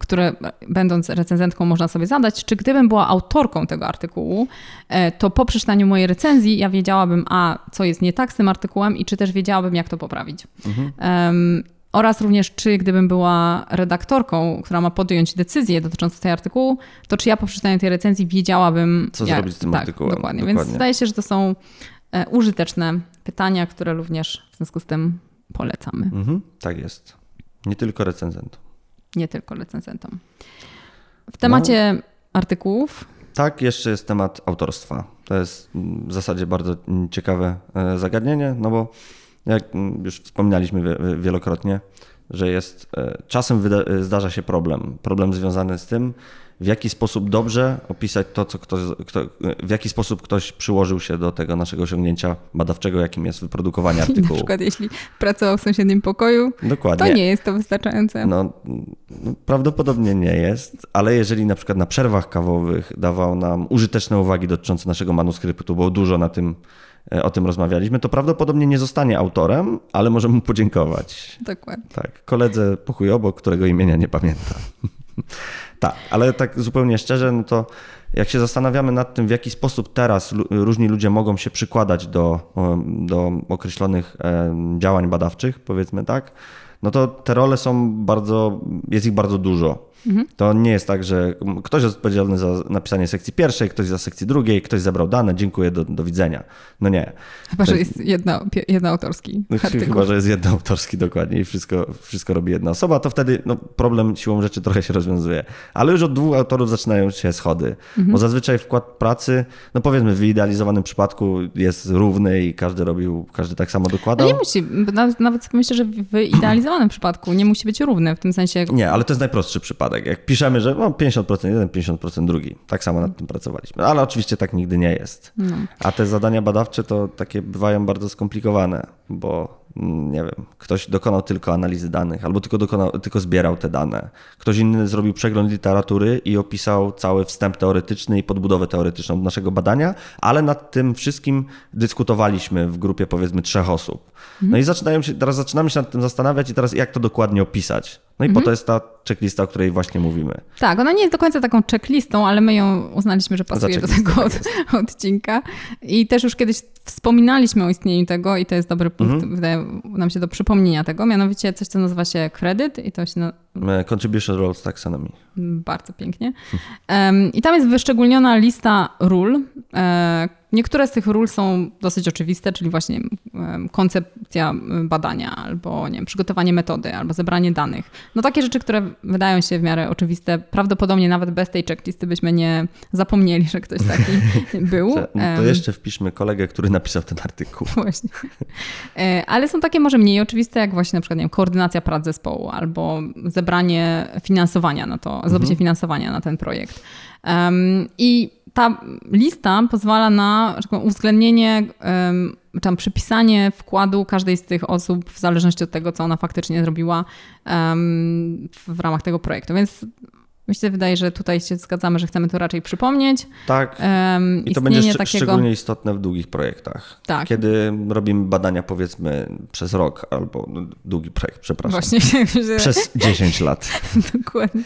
które będąc recenzentką można sobie zadać, czy gdybym była autorką tego artykułu, e, to po przeczytaniu mojej recenzji ja wiedziałabym, a co jest nie tak z tym artykułem i czy też wiedziałabym, jak to poprawić. Mhm. Um, oraz również, czy gdybym była redaktorką, która ma podjąć decyzję dotyczącą tego artykułu, to czy ja po przeczytaniu tej recenzji wiedziałabym, co jak, zrobić z tym tak, artykułem. Dokładnie. dokładnie. Więc wydaje się, że to są użyteczne pytania, które również w związku z tym polecamy. Mhm, tak jest. Nie tylko recenzentom. Nie tylko recenzentom. W temacie no, artykułów. Tak, jeszcze jest temat autorstwa. To jest w zasadzie bardzo ciekawe e, zagadnienie, no bo jak już wspominaliśmy wielokrotnie, że jest e, czasem zdarza się problem. Problem związany z tym, w jaki sposób dobrze opisać to, co ktoś, kto, w jaki sposób ktoś przyłożył się do tego naszego osiągnięcia badawczego, jakim jest wyprodukowanie artykułu. Na przykład jeśli pracował w sąsiednim pokoju, Dokładnie. to nie jest to wystarczające. No, no, prawdopodobnie nie jest, ale jeżeli na przykład na przerwach kawowych dawał nam użyteczne uwagi dotyczące naszego manuskryptu, bo dużo na tym e, o tym rozmawialiśmy, to prawdopodobnie nie zostanie autorem, ale możemy mu podziękować. Dokładnie. Tak, koledze pokój obok, którego imienia nie pamiętam. Tak, ale tak zupełnie szczerze, no to jak się zastanawiamy nad tym, w jaki sposób teraz różni ludzie mogą się przykładać do, do określonych działań badawczych, powiedzmy tak, no to te role są bardzo, jest ich bardzo dużo. Mhm. To nie jest tak, że ktoś jest odpowiedzialny za napisanie sekcji pierwszej, ktoś za sekcji drugiej, ktoś zebrał dane, dziękuję, do, do widzenia. No nie. Chyba, że jest jedna, jedna autorski no, Chyba, że jest jedna autorski dokładnie i wszystko, wszystko robi jedna osoba, to wtedy no, problem siłą rzeczy trochę się rozwiązuje. Ale już od dwóch autorów zaczynają się schody, mhm. bo zazwyczaj wkład pracy, no powiedzmy w wyidealizowanym przypadku jest równy i każdy robił, każdy tak samo dokładał. Ale nie musi, nawet, nawet myślę, że w wyidealizowanym przypadku nie musi być równy, w tym sensie... Nie, ale to jest najprostszy przypadek. Jak piszemy, że no, 50% jeden, 50% drugi. Tak samo nad tym pracowaliśmy. Ale oczywiście tak nigdy nie jest. No. A te zadania badawcze to takie bywają bardzo skomplikowane, bo nie wiem, ktoś dokonał tylko analizy danych, albo tylko, dokonał, tylko zbierał te dane. Ktoś inny zrobił przegląd literatury i opisał cały wstęp teoretyczny i podbudowę teoretyczną do naszego badania, ale nad tym wszystkim dyskutowaliśmy w grupie powiedzmy trzech osób. No i zaczynają się, teraz zaczynamy się nad tym zastanawiać i teraz jak to dokładnie opisać. No i mhm. po to jest ta checklista, o której właśnie mówimy. Tak, ona nie jest do końca taką checklistą, ale my ją uznaliśmy, że pasuje do tego tak od, odcinka. I też już kiedyś wspominaliśmy o istnieniu tego i to jest dobry punkt, mhm. wydaje nam się do przypomnienia tego, mianowicie coś, co nazywa się kredyt i to się... E, contribution Roles Taxonomy. Bardzo pięknie. I tam jest wyszczególniona lista ról, e, Niektóre z tych ról są dosyć oczywiste, czyli właśnie koncepcja badania, albo nie wiem, przygotowanie metody, albo zebranie danych. No takie rzeczy, które wydają się w miarę oczywiste. Prawdopodobnie nawet bez tej checklisty byśmy nie zapomnieli, że ktoś taki był. No to jeszcze wpiszmy kolegę, który napisał ten artykuł. Właśnie. E, ale są takie może mniej oczywiste, jak właśnie na przykład nie wiem, koordynacja prac zespołu, albo zebranie finansowania na to, zdobycie mhm. finansowania na ten projekt. I ta lista pozwala na uwzględnienie, tam przypisanie wkładu każdej z tych osób w zależności od tego, co ona faktycznie zrobiła w ramach tego projektu. Więc mi się wydaje, że tutaj się zgadzamy, że chcemy to raczej przypomnieć. Tak. Um, I to będzie szcz takiego... szczególnie istotne w długich projektach. Tak. Kiedy robimy badania powiedzmy przez rok albo no, długi projekt, przepraszam. Właśnie. Przez 10 lat. Dokładnie.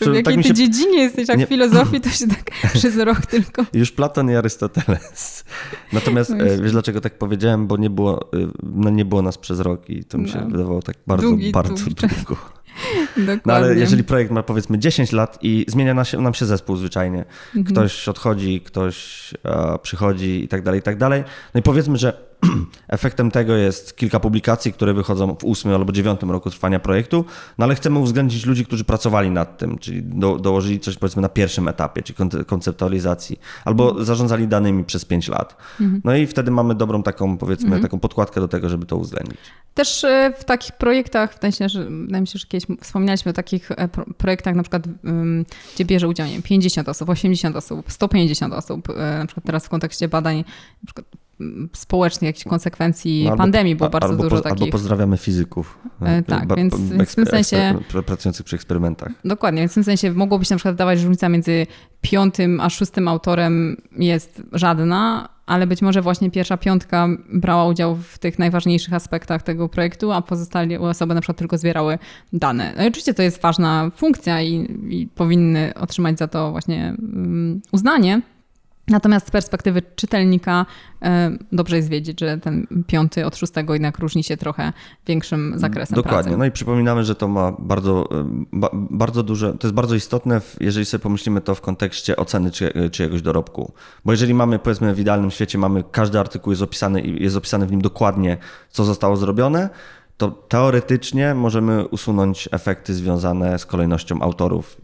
W jakiej tak ty się... dziedzinie jesteś, jak Nie... w filozofii, to się tak przez rok tylko. Już Platon i Arystoteles. Natomiast no wiesz dlaczego tak powiedziałem, bo nie było, e, no, nie było nas przez rok i to mi się no. wydawało tak bardzo, długi, bardzo długi długo. Dokładnie. No ale jeżeli projekt ma powiedzmy 10 lat i zmienia nam się, nam się zespół zwyczajnie, mhm. ktoś odchodzi, ktoś e, przychodzi i tak dalej, i tak dalej. No i powiedzmy, że efektem tego jest kilka publikacji, które wychodzą w ósmym albo dziewiątym roku trwania projektu, no ale chcemy uwzględnić ludzi, którzy pracowali nad tym, czyli do, dołożyli coś powiedzmy na pierwszym etapie, czyli konceptualizacji, albo mhm. zarządzali danymi przez 5 lat. Mhm. No i wtedy mamy dobrą taką powiedzmy mhm. taką podkładkę do tego, żeby to uwzględnić. Też e, w takich projektach, mi się, że, wydaje mi się, że kiedyś wspominaliśmy o takich e, projektach, na przykład, gdzie bierze udział nie wiem, 50 osób, 80 osób, 150 osób, e, na przykład teraz w kontekście badań na przykład społecznych jakichś konsekwencji no, albo, pandemii było bardzo dużo po, takich. Albo pozdrawiamy fizyków. E, tak, ba, więc, w tym sensie... Pracujących przy eksperymentach. Dokładnie, więc w tym sensie mogłoby się na przykład dawać różnica między piątym a szóstym autorem jest żadna, ale być może właśnie pierwsza piątka brała udział w tych najważniejszych aspektach tego projektu, a pozostałe osoby na przykład tylko zbierały dane. No i oczywiście to jest ważna funkcja i, i powinny otrzymać za to właśnie um, uznanie, Natomiast z perspektywy czytelnika e, dobrze jest wiedzieć, że ten piąty od szóstego jednak różni się trochę większym zakresem Dokładnie. Pracy. No i przypominamy, że to ma bardzo, e, bardzo duże, to jest bardzo istotne, jeżeli sobie pomyślimy to w kontekście oceny czyjegoś dorobku. Bo jeżeli mamy, powiedzmy w idealnym świecie, mamy każdy artykuł jest opisany i jest opisany w nim dokładnie, co zostało zrobione, to teoretycznie możemy usunąć efekty związane z kolejnością autorów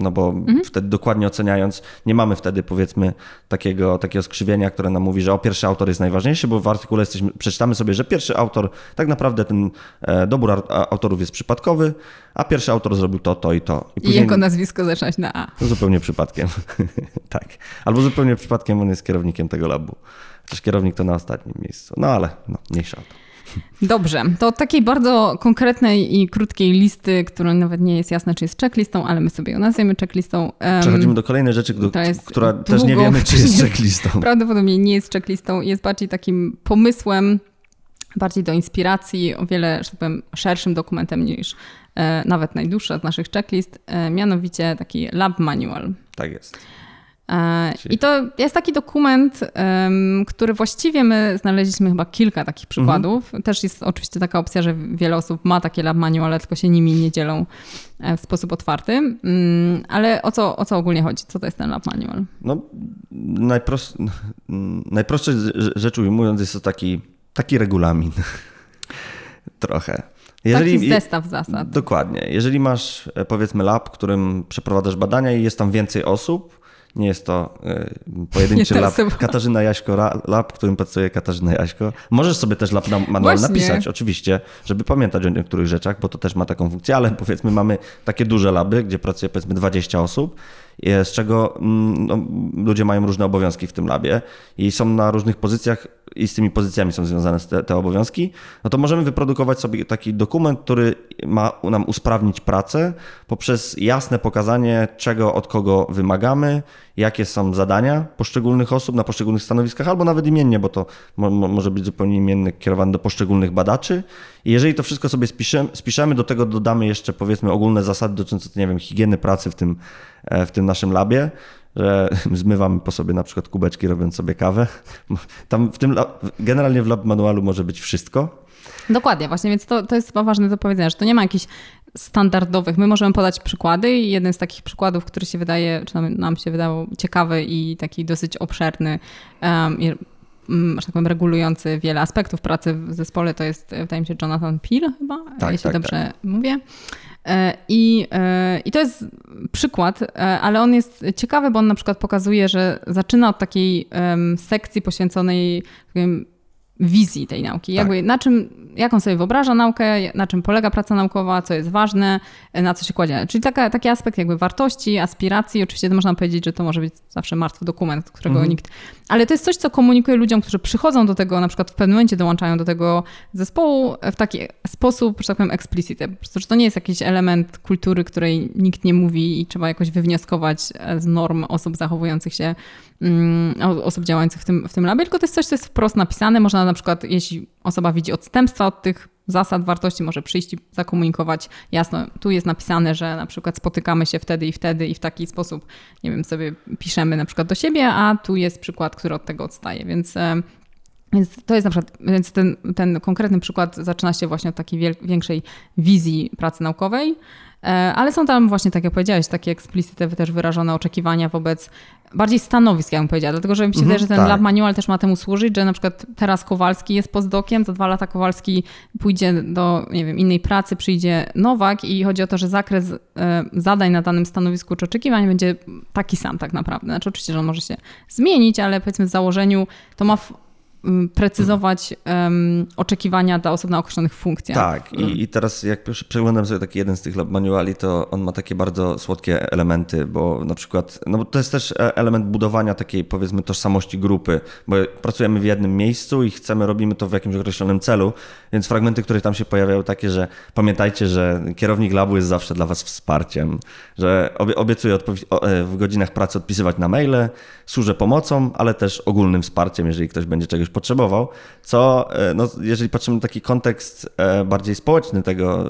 no bo mhm. wtedy dokładnie oceniając, nie mamy wtedy powiedzmy takiego, takiego skrzywienia, które nam mówi, że o pierwszy autor jest najważniejszy, bo w artykule jesteśmy, przeczytamy sobie, że pierwszy autor, tak naprawdę ten e, dobór autorów jest przypadkowy, a pierwszy autor zrobił to, to i to. I, później, I jego nazwisko zacząć na A. Zupełnie przypadkiem. tak. Albo zupełnie przypadkiem on jest kierownikiem tego labu. Chociaż kierownik to na ostatnim miejscu. No ale no, mniejsza o to. Dobrze, to od takiej bardzo konkretnej i krótkiej listy, która nawet nie jest jasna, czy jest checklistą, ale my sobie ją nazwiemy checklistą. Przechodzimy do kolejnej rzeczy, do, która też nie wiemy, czy jest checklistą. Prawdopodobnie nie jest checklistą, jest bardziej takim pomysłem, bardziej do inspiracji, o wiele, że tak powiem, szerszym dokumentem niż e, nawet najdłuższa z naszych checklist, e, mianowicie taki lab manual. Tak jest. E, I to jest taki dokument, który właściwie my znaleźliśmy chyba kilka takich przykładów. Mhm. Też jest oczywiście taka opcja, że wiele osób ma takie lab manual, ale tylko się nimi nie dzielą e, w sposób otwarty. Mm, ale o co, o co ogólnie chodzi? Co to jest ten lab manual? No, najprost, najprostszej rzecz ujmując jest to taki, taki regulamin. Trochę. Jeżeli, Taki zestaw zasad. Dokładnie. Jeżeli masz e, powiedzmy lab, którym przeprowadzasz badania i jest tam więcej osób, nie jest to y, pojedynczy lab. Katarzyna Jaśko lab, w którym pracuje Katarzyna Jaśko. Możesz sobie też lab manual Właśnie. napisać, oczywiście, żeby pamiętać o niektórych rzeczach, bo to też ma taką funkcję, ale powiedzmy mamy takie duże laby, gdzie pracuje powiedzmy 20 osób, z czego mm, no, ludzie mają różne obowiązki w tym labie i są na różnych pozycjach i z tymi pozycjami są związane te, te obowiązki, no to możemy wyprodukować sobie taki dokument, który ma nam usprawnić pracę poprzez jasne pokazanie, czego od kogo wymagamy, jakie są zadania poszczególnych osób na poszczególnych stanowiskach, albo nawet imiennie, bo to mo może być zupełnie imienny, kierowany do poszczególnych badaczy. I jeżeli to wszystko sobie spiszemy, spiszemy, do tego dodamy jeszcze powiedzmy ogólne zasady dotyczące, nie wiem, higieny pracy w tym, e, w tym naszym labie, że zmywamy po sobie na przykład kubeczki, robiąc sobie kawę. Tam w tym, generalnie w lab manualu może być wszystko. Dokładnie, właśnie, więc to, to jest chyba ważne do powiedzenia, że to nie ma jakichś standardowych. My możemy podać przykłady i jeden z takich przykładów, który się wydaje, czy nam, nam się wydawał ciekawy i taki dosyć obszerny, um, i, um, że tak powiem, regulujący wiele aspektów pracy w zespole, to jest, wydaje mi się, Jonathan Peel chyba, tak, jeśli tak, dobrze tak. mówię. E, I, e, I to jest przykład, e, ale on jest ciekawy, bo on na przykład pokazuje, że zaczyna od takiej sekcji poświęconej wizji tej nauki. Tak. Jakby na czym, jak on sobie wyobraża naukę, na czym polega praca naukowa, co jest ważne, na co się kładzie. Czyli taka, taki aspekt jakby wartości, aspiracji. Oczywiście można powiedzieć, że to może być zawsze martwy dokument, którego mhm. nikt... Ale to jest coś, co komunikuje ludziom, którzy przychodzą do tego, na przykład w pewnym momencie dołączają do tego zespołu w taki sposób, że tak powiem, explicit. Po prostu, że to nie jest jakiś element kultury, której nikt nie mówi i trzeba jakoś wywnioskować z norm osób zachowujących się Mm, osób działających w tym, w tym labie, tylko to jest coś, co jest wprost napisane. Można na przykład, jeśli osoba widzi odstępstwa od tych zasad wartości, może przyjść i zakomunikować jasno, tu jest napisane, że na przykład spotykamy się wtedy i wtedy i w taki sposób, nie wiem, sobie piszemy na przykład do siebie, a tu jest przykład, który od tego odstaje, więc więc to jest na przykład, więc ten, ten konkretny przykład zaczyna się właśnie od takiej większej wizji pracy naukowej, e, ale są tam właśnie, tak jak powiedziałeś, takie eksplicite też wyrażone oczekiwania wobec bardziej stanowisk, jak bym powiedziała, dlatego że mi się mhm, wydaje, że ten tak. lab manual też ma temu służyć, że na przykład teraz Kowalski jest postdokiem, za dwa lata Kowalski pójdzie do, nie wiem, innej pracy, przyjdzie Nowak i chodzi o to, że zakres e, zadań na danym stanowisku czy oczekiwań będzie taki sam tak naprawdę. Znaczy oczywiście, że on może się zmienić, ale powiedzmy w założeniu to ma precyzować um, oczekiwania dla osób na określonych funkcjach. Tak, i, i teraz jak przeglądam sobie taki jeden z tych lab manuali, to on ma takie bardzo słodkie elementy, bo na przykład, no bo to jest też e, element budowania takiej powiedzmy tożsamości grupy, bo pracujemy w jednym miejscu i chcemy, robimy to w jakimś określonym celu, więc fragmenty, które tam się pojawiają takie, że pamiętajcie, że kierownik labu jest zawsze dla was wsparciem, że obiecuję e, w godzinach pracy odpisywać na maile, służę pomocą, ale też ogólnym wsparciem, jeżeli ktoś będzie czegoś potrzebował, co e, no, jeżeli patrzymy na taki kontekst e, bardziej społeczny tego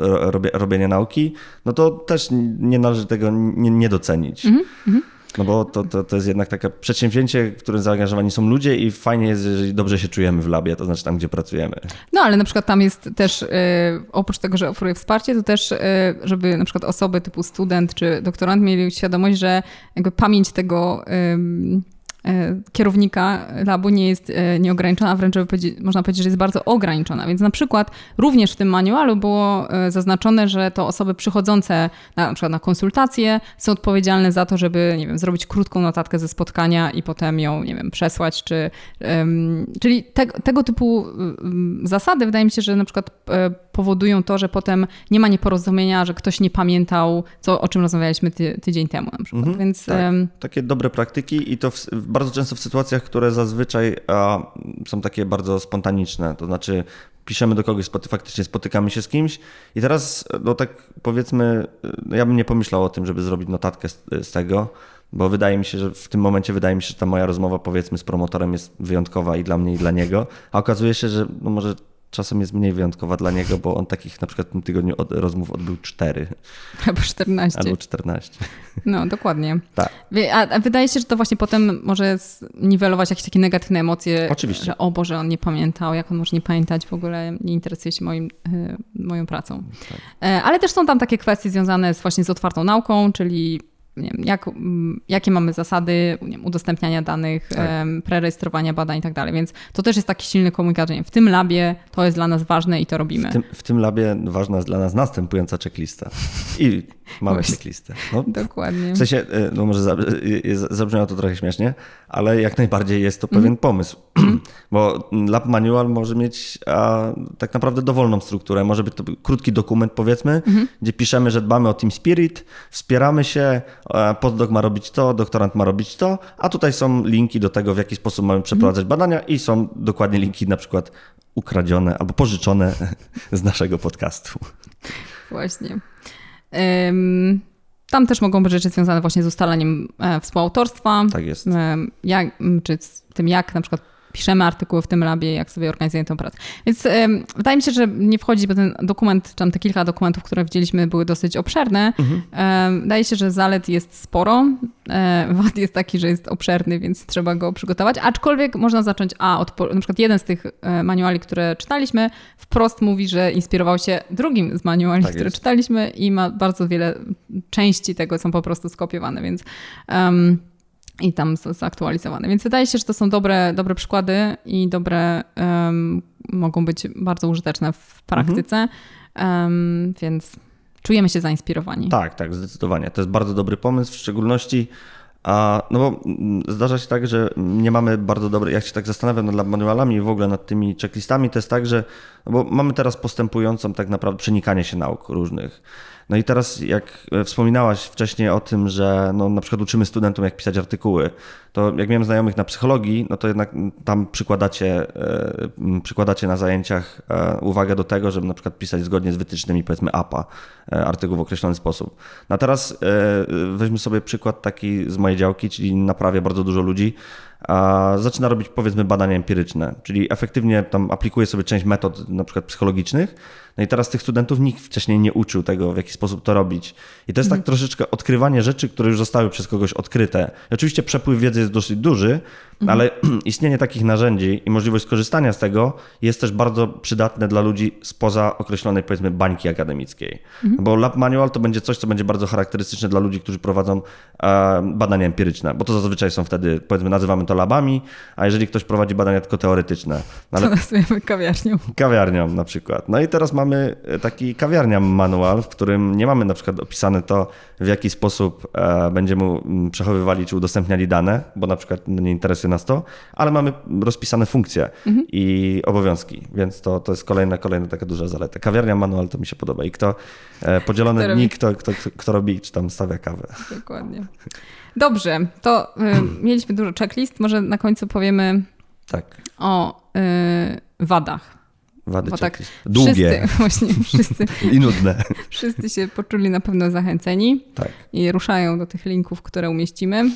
robienia nauki, no to też nie należy tego nie, nie docenić. Mm -hmm. No bo to, to, to jest jednak takie przedsięwzięcie, w którym zaangażowani są ludzie i fajnie jest, jeżeli dobrze się czujemy w labie, to znaczy tam, gdzie pracujemy. No ale na przykład tam jest też, oprócz tego, że oferuje wsparcie, to też, żeby na przykład osoby typu student czy doktorant mieli świadomość, że jakby pamięć tego E, kierownika labu nie jest e, nieograniczona, a wręcz można powiedzieć, że jest bardzo ograniczona. Więc na przykład również w tym manualu było e, zaznaczone, że to osoby przychodzące na, na przykład na konsultacje są odpowiedzialne za to, żeby nie wiem, zrobić krótką notatkę ze spotkania i potem ją nie wiem, przesłać, czy, um, czyli te, tego typu zasady wydaje mi się, że na przykład powodują to, że potem nie ma nieporozumienia, że ktoś nie pamiętał, co, o czym rozmawialiśmy ty, tydzień temu na przykład. Mhm, Więc, tak. um... Takie dobre praktyki i to w, bardzo często w sytuacjach, które zazwyczaj a, są takie bardzo spontaniczne, to znaczy piszemy do kogoś, faktycznie spotykamy się z kimś i teraz, no tak powiedzmy, no ja bym nie pomyślał o tym, żeby zrobić notatkę z, z tego, bo wydaje mi się, że w tym momencie wydaje mi się, że ta moja rozmowa powiedzmy z promotorem jest wyjątkowa i dla mnie i dla niego, a okazuje się, że no może czasem jest mniej wyjątkowa dla niego, bo on takich na przykład w tym tygodniu od, rozmów odbył cztery. Albo 14. Albo 14. No, dokładnie. Tak. A, wydaje się, że to właśnie potem może niwelować jakieś takie negatywne emocje. Oczywiście. Że o Boże, on nie pamiętał, jak on może nie pamiętać, w ogóle nie interesuje się moim, y, moją pracą. Tak. E, ale też są tam takie kwestie związane z, właśnie z otwartą nauką, czyli wiem, jak, jakie mamy zasady wiem, udostępniania danych, tak. prerejestrowania badań i tak dalej. Więc to też jest taki silny komunikat, że w tym labie to jest dla nas ważne i to robimy. W tym, w tym labie ważna jest dla nas następująca checklista. I mamy checklistę. No, Dokładnie. W sensie, e, no może zabrzmiało to trochę śmiesznie, ale jak najbardziej jest to pewien mm. pomysł. Bo Lab Manual może mieć a, tak naprawdę dowolną strukturę. Może być to krótki dokument, powiedzmy, mm -hmm. gdzie piszemy, że dbamy o Team Spirit, wspieramy się, postdoc ma robić to, doktorant ma robić to, a tutaj są linki do tego, w jaki sposób mamy przeprowadzać badania i są dokładnie linki na przykład ukradzione albo pożyczone z naszego podcastu. Właśnie. Um, tam też mogą być rzeczy związane właśnie z ustaleniem e, współautorstwa. Tak jest. Jak, czy z tym, jak na przykład piszemy artykuły w tym labie, jak sobie organizujemy tę pracę. Więc wydaje mi się, że nie wchodzi, bo ten dokument, tam te kilka dokumentów, które widzieliśmy, były dosyć obszerne. Mhm. wydaje się, że zalet jest sporo. E, wad jest taki, że jest obszerny, więc trzeba go przygotować. Aczkolwiek można zacząć, a od, na przykład jeden z tych e, manuali, które czytaliśmy, wprost mówi, że inspirował się drugim z manuali, tak które jest. czytaliśmy i ma bardzo wiele części tego są po prostu skopiowane, więc i tam zaktualizowane. Więc wydaje się, że to są dobre, dobre przykłady i dobre, um, mogą być bardzo użyteczne w praktyce, um, więc czujemy się zainspirowani. Tak, tak, zdecydowanie. To jest bardzo dobry pomysł, w szczególności a, no bo zdarza się tak, że nie mamy bardzo dobrej, jak się tak zastanawiam nad manualami i w ogóle nad tymi checklistami, to jest tak, że no bo mamy teraz postępującą tak naprawdę przenikanie się nauk różnych. No i teraz, jak wspominałaś wcześniej o tym, że no, na przykład uczymy studentom, jak pisać artykuły, to jak miałem znajomych na psychologii, no to jednak tam przykładacie, e, przykładacie na zajęciach e, uwagę do tego, żeby na przykład pisać zgodnie z wytycznymi, powiedzmy APA, e, artykuł w określony sposób. No a teraz weźmy sobie przykład taki z mojej działki, czyli naprawia bardzo dużo ludzi, a zaczyna robić powiedzmy badania empiryczne, czyli efektywnie tam aplikuje sobie część metod na przykład psychologicznych, no i teraz tych studentów nikt wcześniej nie uczył tego, w jaki sposób to robić. I to jest tak mhm. troszeczkę odkrywanie rzeczy, które już zostały przez kogoś odkryte. I oczywiście przepływ wiedzy jest dosyć duży, mhm. ale istnienie takich narzędzi i możliwość skorzystania z tego jest też bardzo przydatne dla ludzi spoza określonej, powiedzmy, bańki akademickiej. Mhm. Bo Lab Manual to będzie coś, co będzie bardzo charakterystyczne dla ludzi, którzy prowadzą e, badania empiryczne, bo to zazwyczaj są wtedy, powiedzmy, nazywamy to labami, a jeżeli ktoś prowadzi badania tylko teoretyczne. No ale... To nazwijmy kawiarnią. Kawiarnią na przykład. No i teraz mamy taki kawiarnia manual, w którym nie mamy na przykład opisane to, w jaki sposób e, będziemy mm, przechowywali czy udostępniali dane, bo na przykład nie interesuje nas to, ale mamy rozpisane funkcje mhm. i obowiązki, więc to, to jest kolejna, kolejna taka duża zaleta. Kawiarnia manual to mi się podoba i kto e, podzielone kto dni, kto, kto, kto, kto robi, czy tam stawia kawę. Dokładnie. Dobrze, to y, mieliśmy dużo checklist, może na końcu powiemy tak. o y, wadach. Wady Bo tak Długie. Wszyscy, właśnie wszyscy. I nudne. Wszyscy się poczuli na pewno zachęceni. Tak. I ruszają do tych linków, które umieścimy.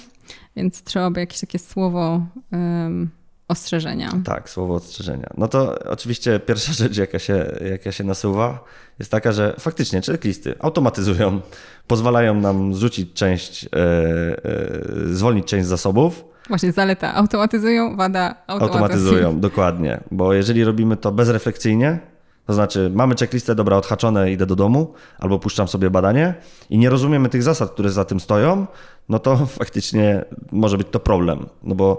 Więc trzeba by jakieś takie słowo um, ostrzeżenia. Tak, słowo ostrzeżenia. No to oczywiście pierwsza rzecz, jaka się, jaka się nasuwa, jest taka, że faktycznie checklisty automatyzują, pozwalają nam zrzucić część, e, e, zwolnić część zasobów Właśnie zaleta. Automatyzują, wada automatyzują. Automatyzują, dokładnie. Bo jeżeli robimy to bezrefleksyjnie, to znaczy mamy checklistę, dobra, odhaczone, idę do domu, albo puszczam sobie badanie i nie rozumiemy tych zasad, które za tym stoją, no to faktycznie może być to problem. No bo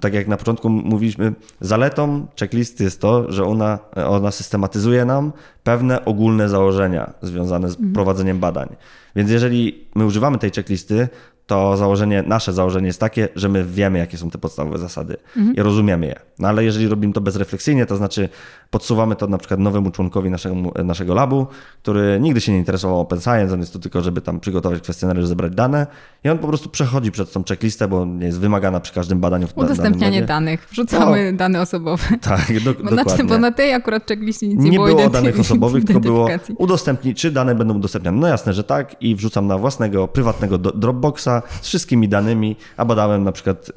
tak jak na początku mówiliśmy, zaletą checklisty jest to, że ona, ona systematyzuje nam pewne ogólne założenia związane z mhm. prowadzeniem badań. Więc jeżeli my używamy tej checklisty, to założenie, nasze założenie jest takie, że my wiemy, jakie są te podstawowe zasady mhm. i rozumiemy je. No ale jeżeli robimy to bezrefleksyjnie, to znaczy podsuwamy to na przykład nowemu członkowi naszego, naszego labu, który nigdy się nie interesował open science, on jest tu tylko, żeby tam przygotować kwestionariusz, zebrać dane i on po prostu przechodzi przez tą checklistę, bo nie jest wymagana przy każdym badaniu. W Udostępnianie danych, wrzucamy no, dane osobowe. Tak, do, bo dokładnie. Na, bo na tej akurat checkliście nic nie, nie było. Nie było danych osobowych, tylko było udostępnić, czy dane będą udostępniane. No jasne, że tak i wrzucam na własnego, prywatnego Dropboxa Z wszystkimi danymi, a badałem na przykład,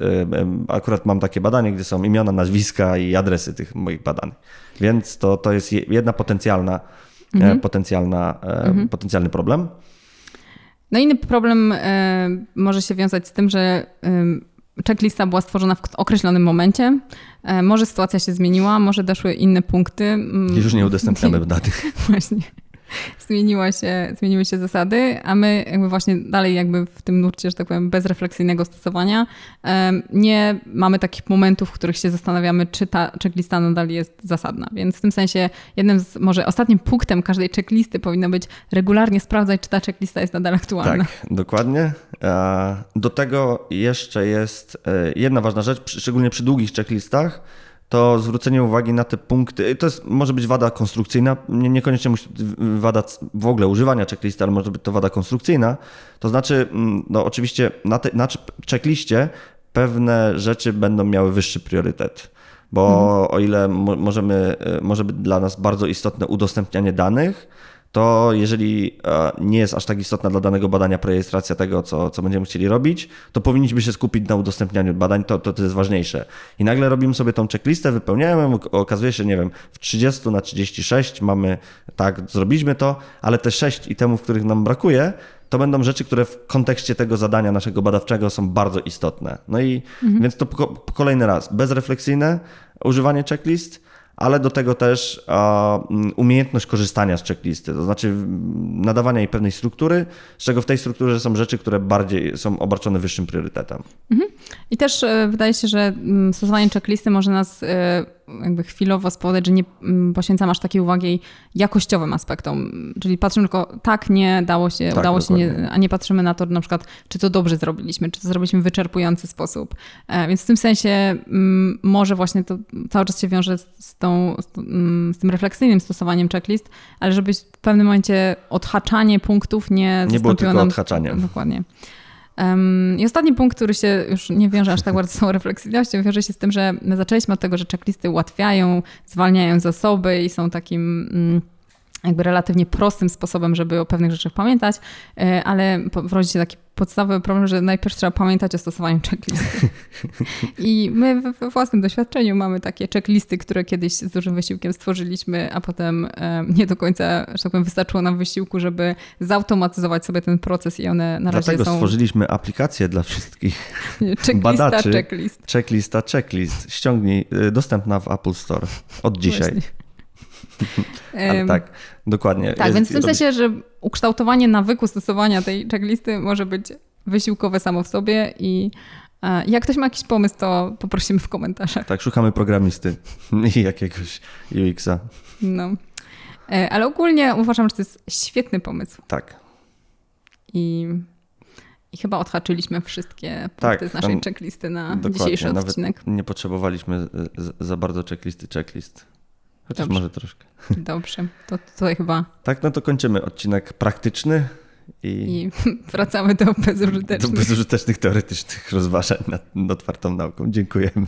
akurat mam takie badanie, gdzie są imiona, nazwiska i adresy tych moich badanych. Więc to, to jest jedna potencjalna, mhm. potencjalna, mhm. potencjalny problem. No inny problem może się wiązać z tym, że checklista była stworzona w określonym momencie. E, może sytuacja się zmieniła, może doszły inne punkty. Mm, I już nie udostępniamy danych. Właśnie. Zmieniła się, zmieniły się zasady, a my jakby właśnie dalej jakby w tym nurcie, że tak powiem, bezrefleksyjnego stosowania nie mamy takich momentów, w których się zastanawiamy, czy ta checklista nadal jest zasadna. Więc w tym sensie jednym z, może ostatnim punktem każdej checklisty powinno być regularnie sprawdzać, czy ta checklista jest nadal aktualna. Tak, dokładnie. Do tego jeszcze jest e, jedna ważna rzecz, szczególnie przy długich checklistach, to zwrócenie uwagi na te punkty, to jest, może być wada konstrukcyjna, nie, niekoniecznie musi wada w ogóle używania checklisty, ale może być to wada konstrukcyjna. To znaczy, mm, no oczywiście na, te, na checkliście pewne rzeczy będą miały wyższy priorytet. Bo mhm. o ile możemy, e, może być dla nas bardzo istotne udostępnianie danych, to jeżeli e, nie jest aż tak istotna dla danego badania prerejestracja tego, co, co będziemy chcieli robić, to powinniśmy się skupić na udostępnianiu badań, to, to, to jest ważniejsze. I nagle robimy sobie tą checklistę, wypełniamy, okazuje się, nie wiem, w 30 na 36 mamy, tak, zrobiliśmy to, ale te 6 itemów, których nam brakuje, to będą rzeczy, które w kontekście tego zadania naszego badawczego są bardzo istotne. No i mhm. więc to po, po kolejny raz, bezrefleksyjne używanie checklist, ale do tego też mm, umiejętność korzystania z checklisty, to znaczy nadawania jej pewnej struktury, z czego w tej strukturze są rzeczy, które bardziej są obarczone wyższym priorytetem. Mhm. I też e, wydaje się, że mm, stosowanie checklisty może nas e, jakby chwilowo spowodować, że nie mm, poświęcam aż takiej uwagi jakościowym aspektom. Czyli patrzymy tylko tak, nie, dało się, tak, udało dokładnie. się, nie, a nie patrzymy na to na przykład, czy to dobrze zrobiliśmy, czy to zrobiliśmy w wyczerpujący sposób. E, więc w tym sensie mm, może właśnie to cały czas się wiąże z, tą, z, mm, z tym refleksyjnym stosowaniem checklist, ale żeby w pewnym momencie odhaczanie punktów nie Nie było tylko nam... odhaczaniem. Dokładnie. Um, I ostatni punkt, który się już nie wiąże aż tak bardzo z tą refleksyjnością, wiąże się z tym, że my zaczęliśmy od tego, że checklisty ułatwiają, zwalniają zasoby i są takim. Mm, jakby relatywnie prostym sposobem, żeby o pewnych rzeczach pamiętać, e, ale wrodzi się taki podstawowy problem, że najpierw trzeba pamiętać o stosowaniu checklisty. I my we własnym doświadczeniu mamy takie checklisty, które kiedyś z dużym wysiłkiem stworzyliśmy, a potem e, nie do końca, że tak powiem, wystarczyło nam wysiłku, żeby zautomatyzować sobie ten proces i one na razie Dlatego są... stworzyliśmy aplikację dla wszystkich checklista, badaczy. Checklist. Checklista, checklist. Ściągnij, y, dostępna w Apple Store od dzisiaj. Właśnie. Ale tak, dokładnie. Tak, jest, więc w tym sensie, że ukształtowanie nawyku stosowania tej checklisty może być wysiłkowe samo w sobie i e, jak ktoś ma jakiś pomysł, to poprosimy w komentarzach. Tak, szukamy programisty i jakiegoś UX-a. No. E, ale ogólnie uważam, że to jest świetny pomysł. Tak. I, i chyba odhaczyliśmy wszystkie punkty tak, z naszej checklisty na dzisiejszy odcinek. nie potrzebowaliśmy za bardzo checklisty checklist. Chociaż Dobrze. może troszkę. Dobrze, to tutaj chyba. Tak, no to kończymy odcinek praktyczny. I, I wracamy do bezużytecznych. Do bezużytecznych teoretycznych rozważań nad otwartą nauką. Dziękujemy.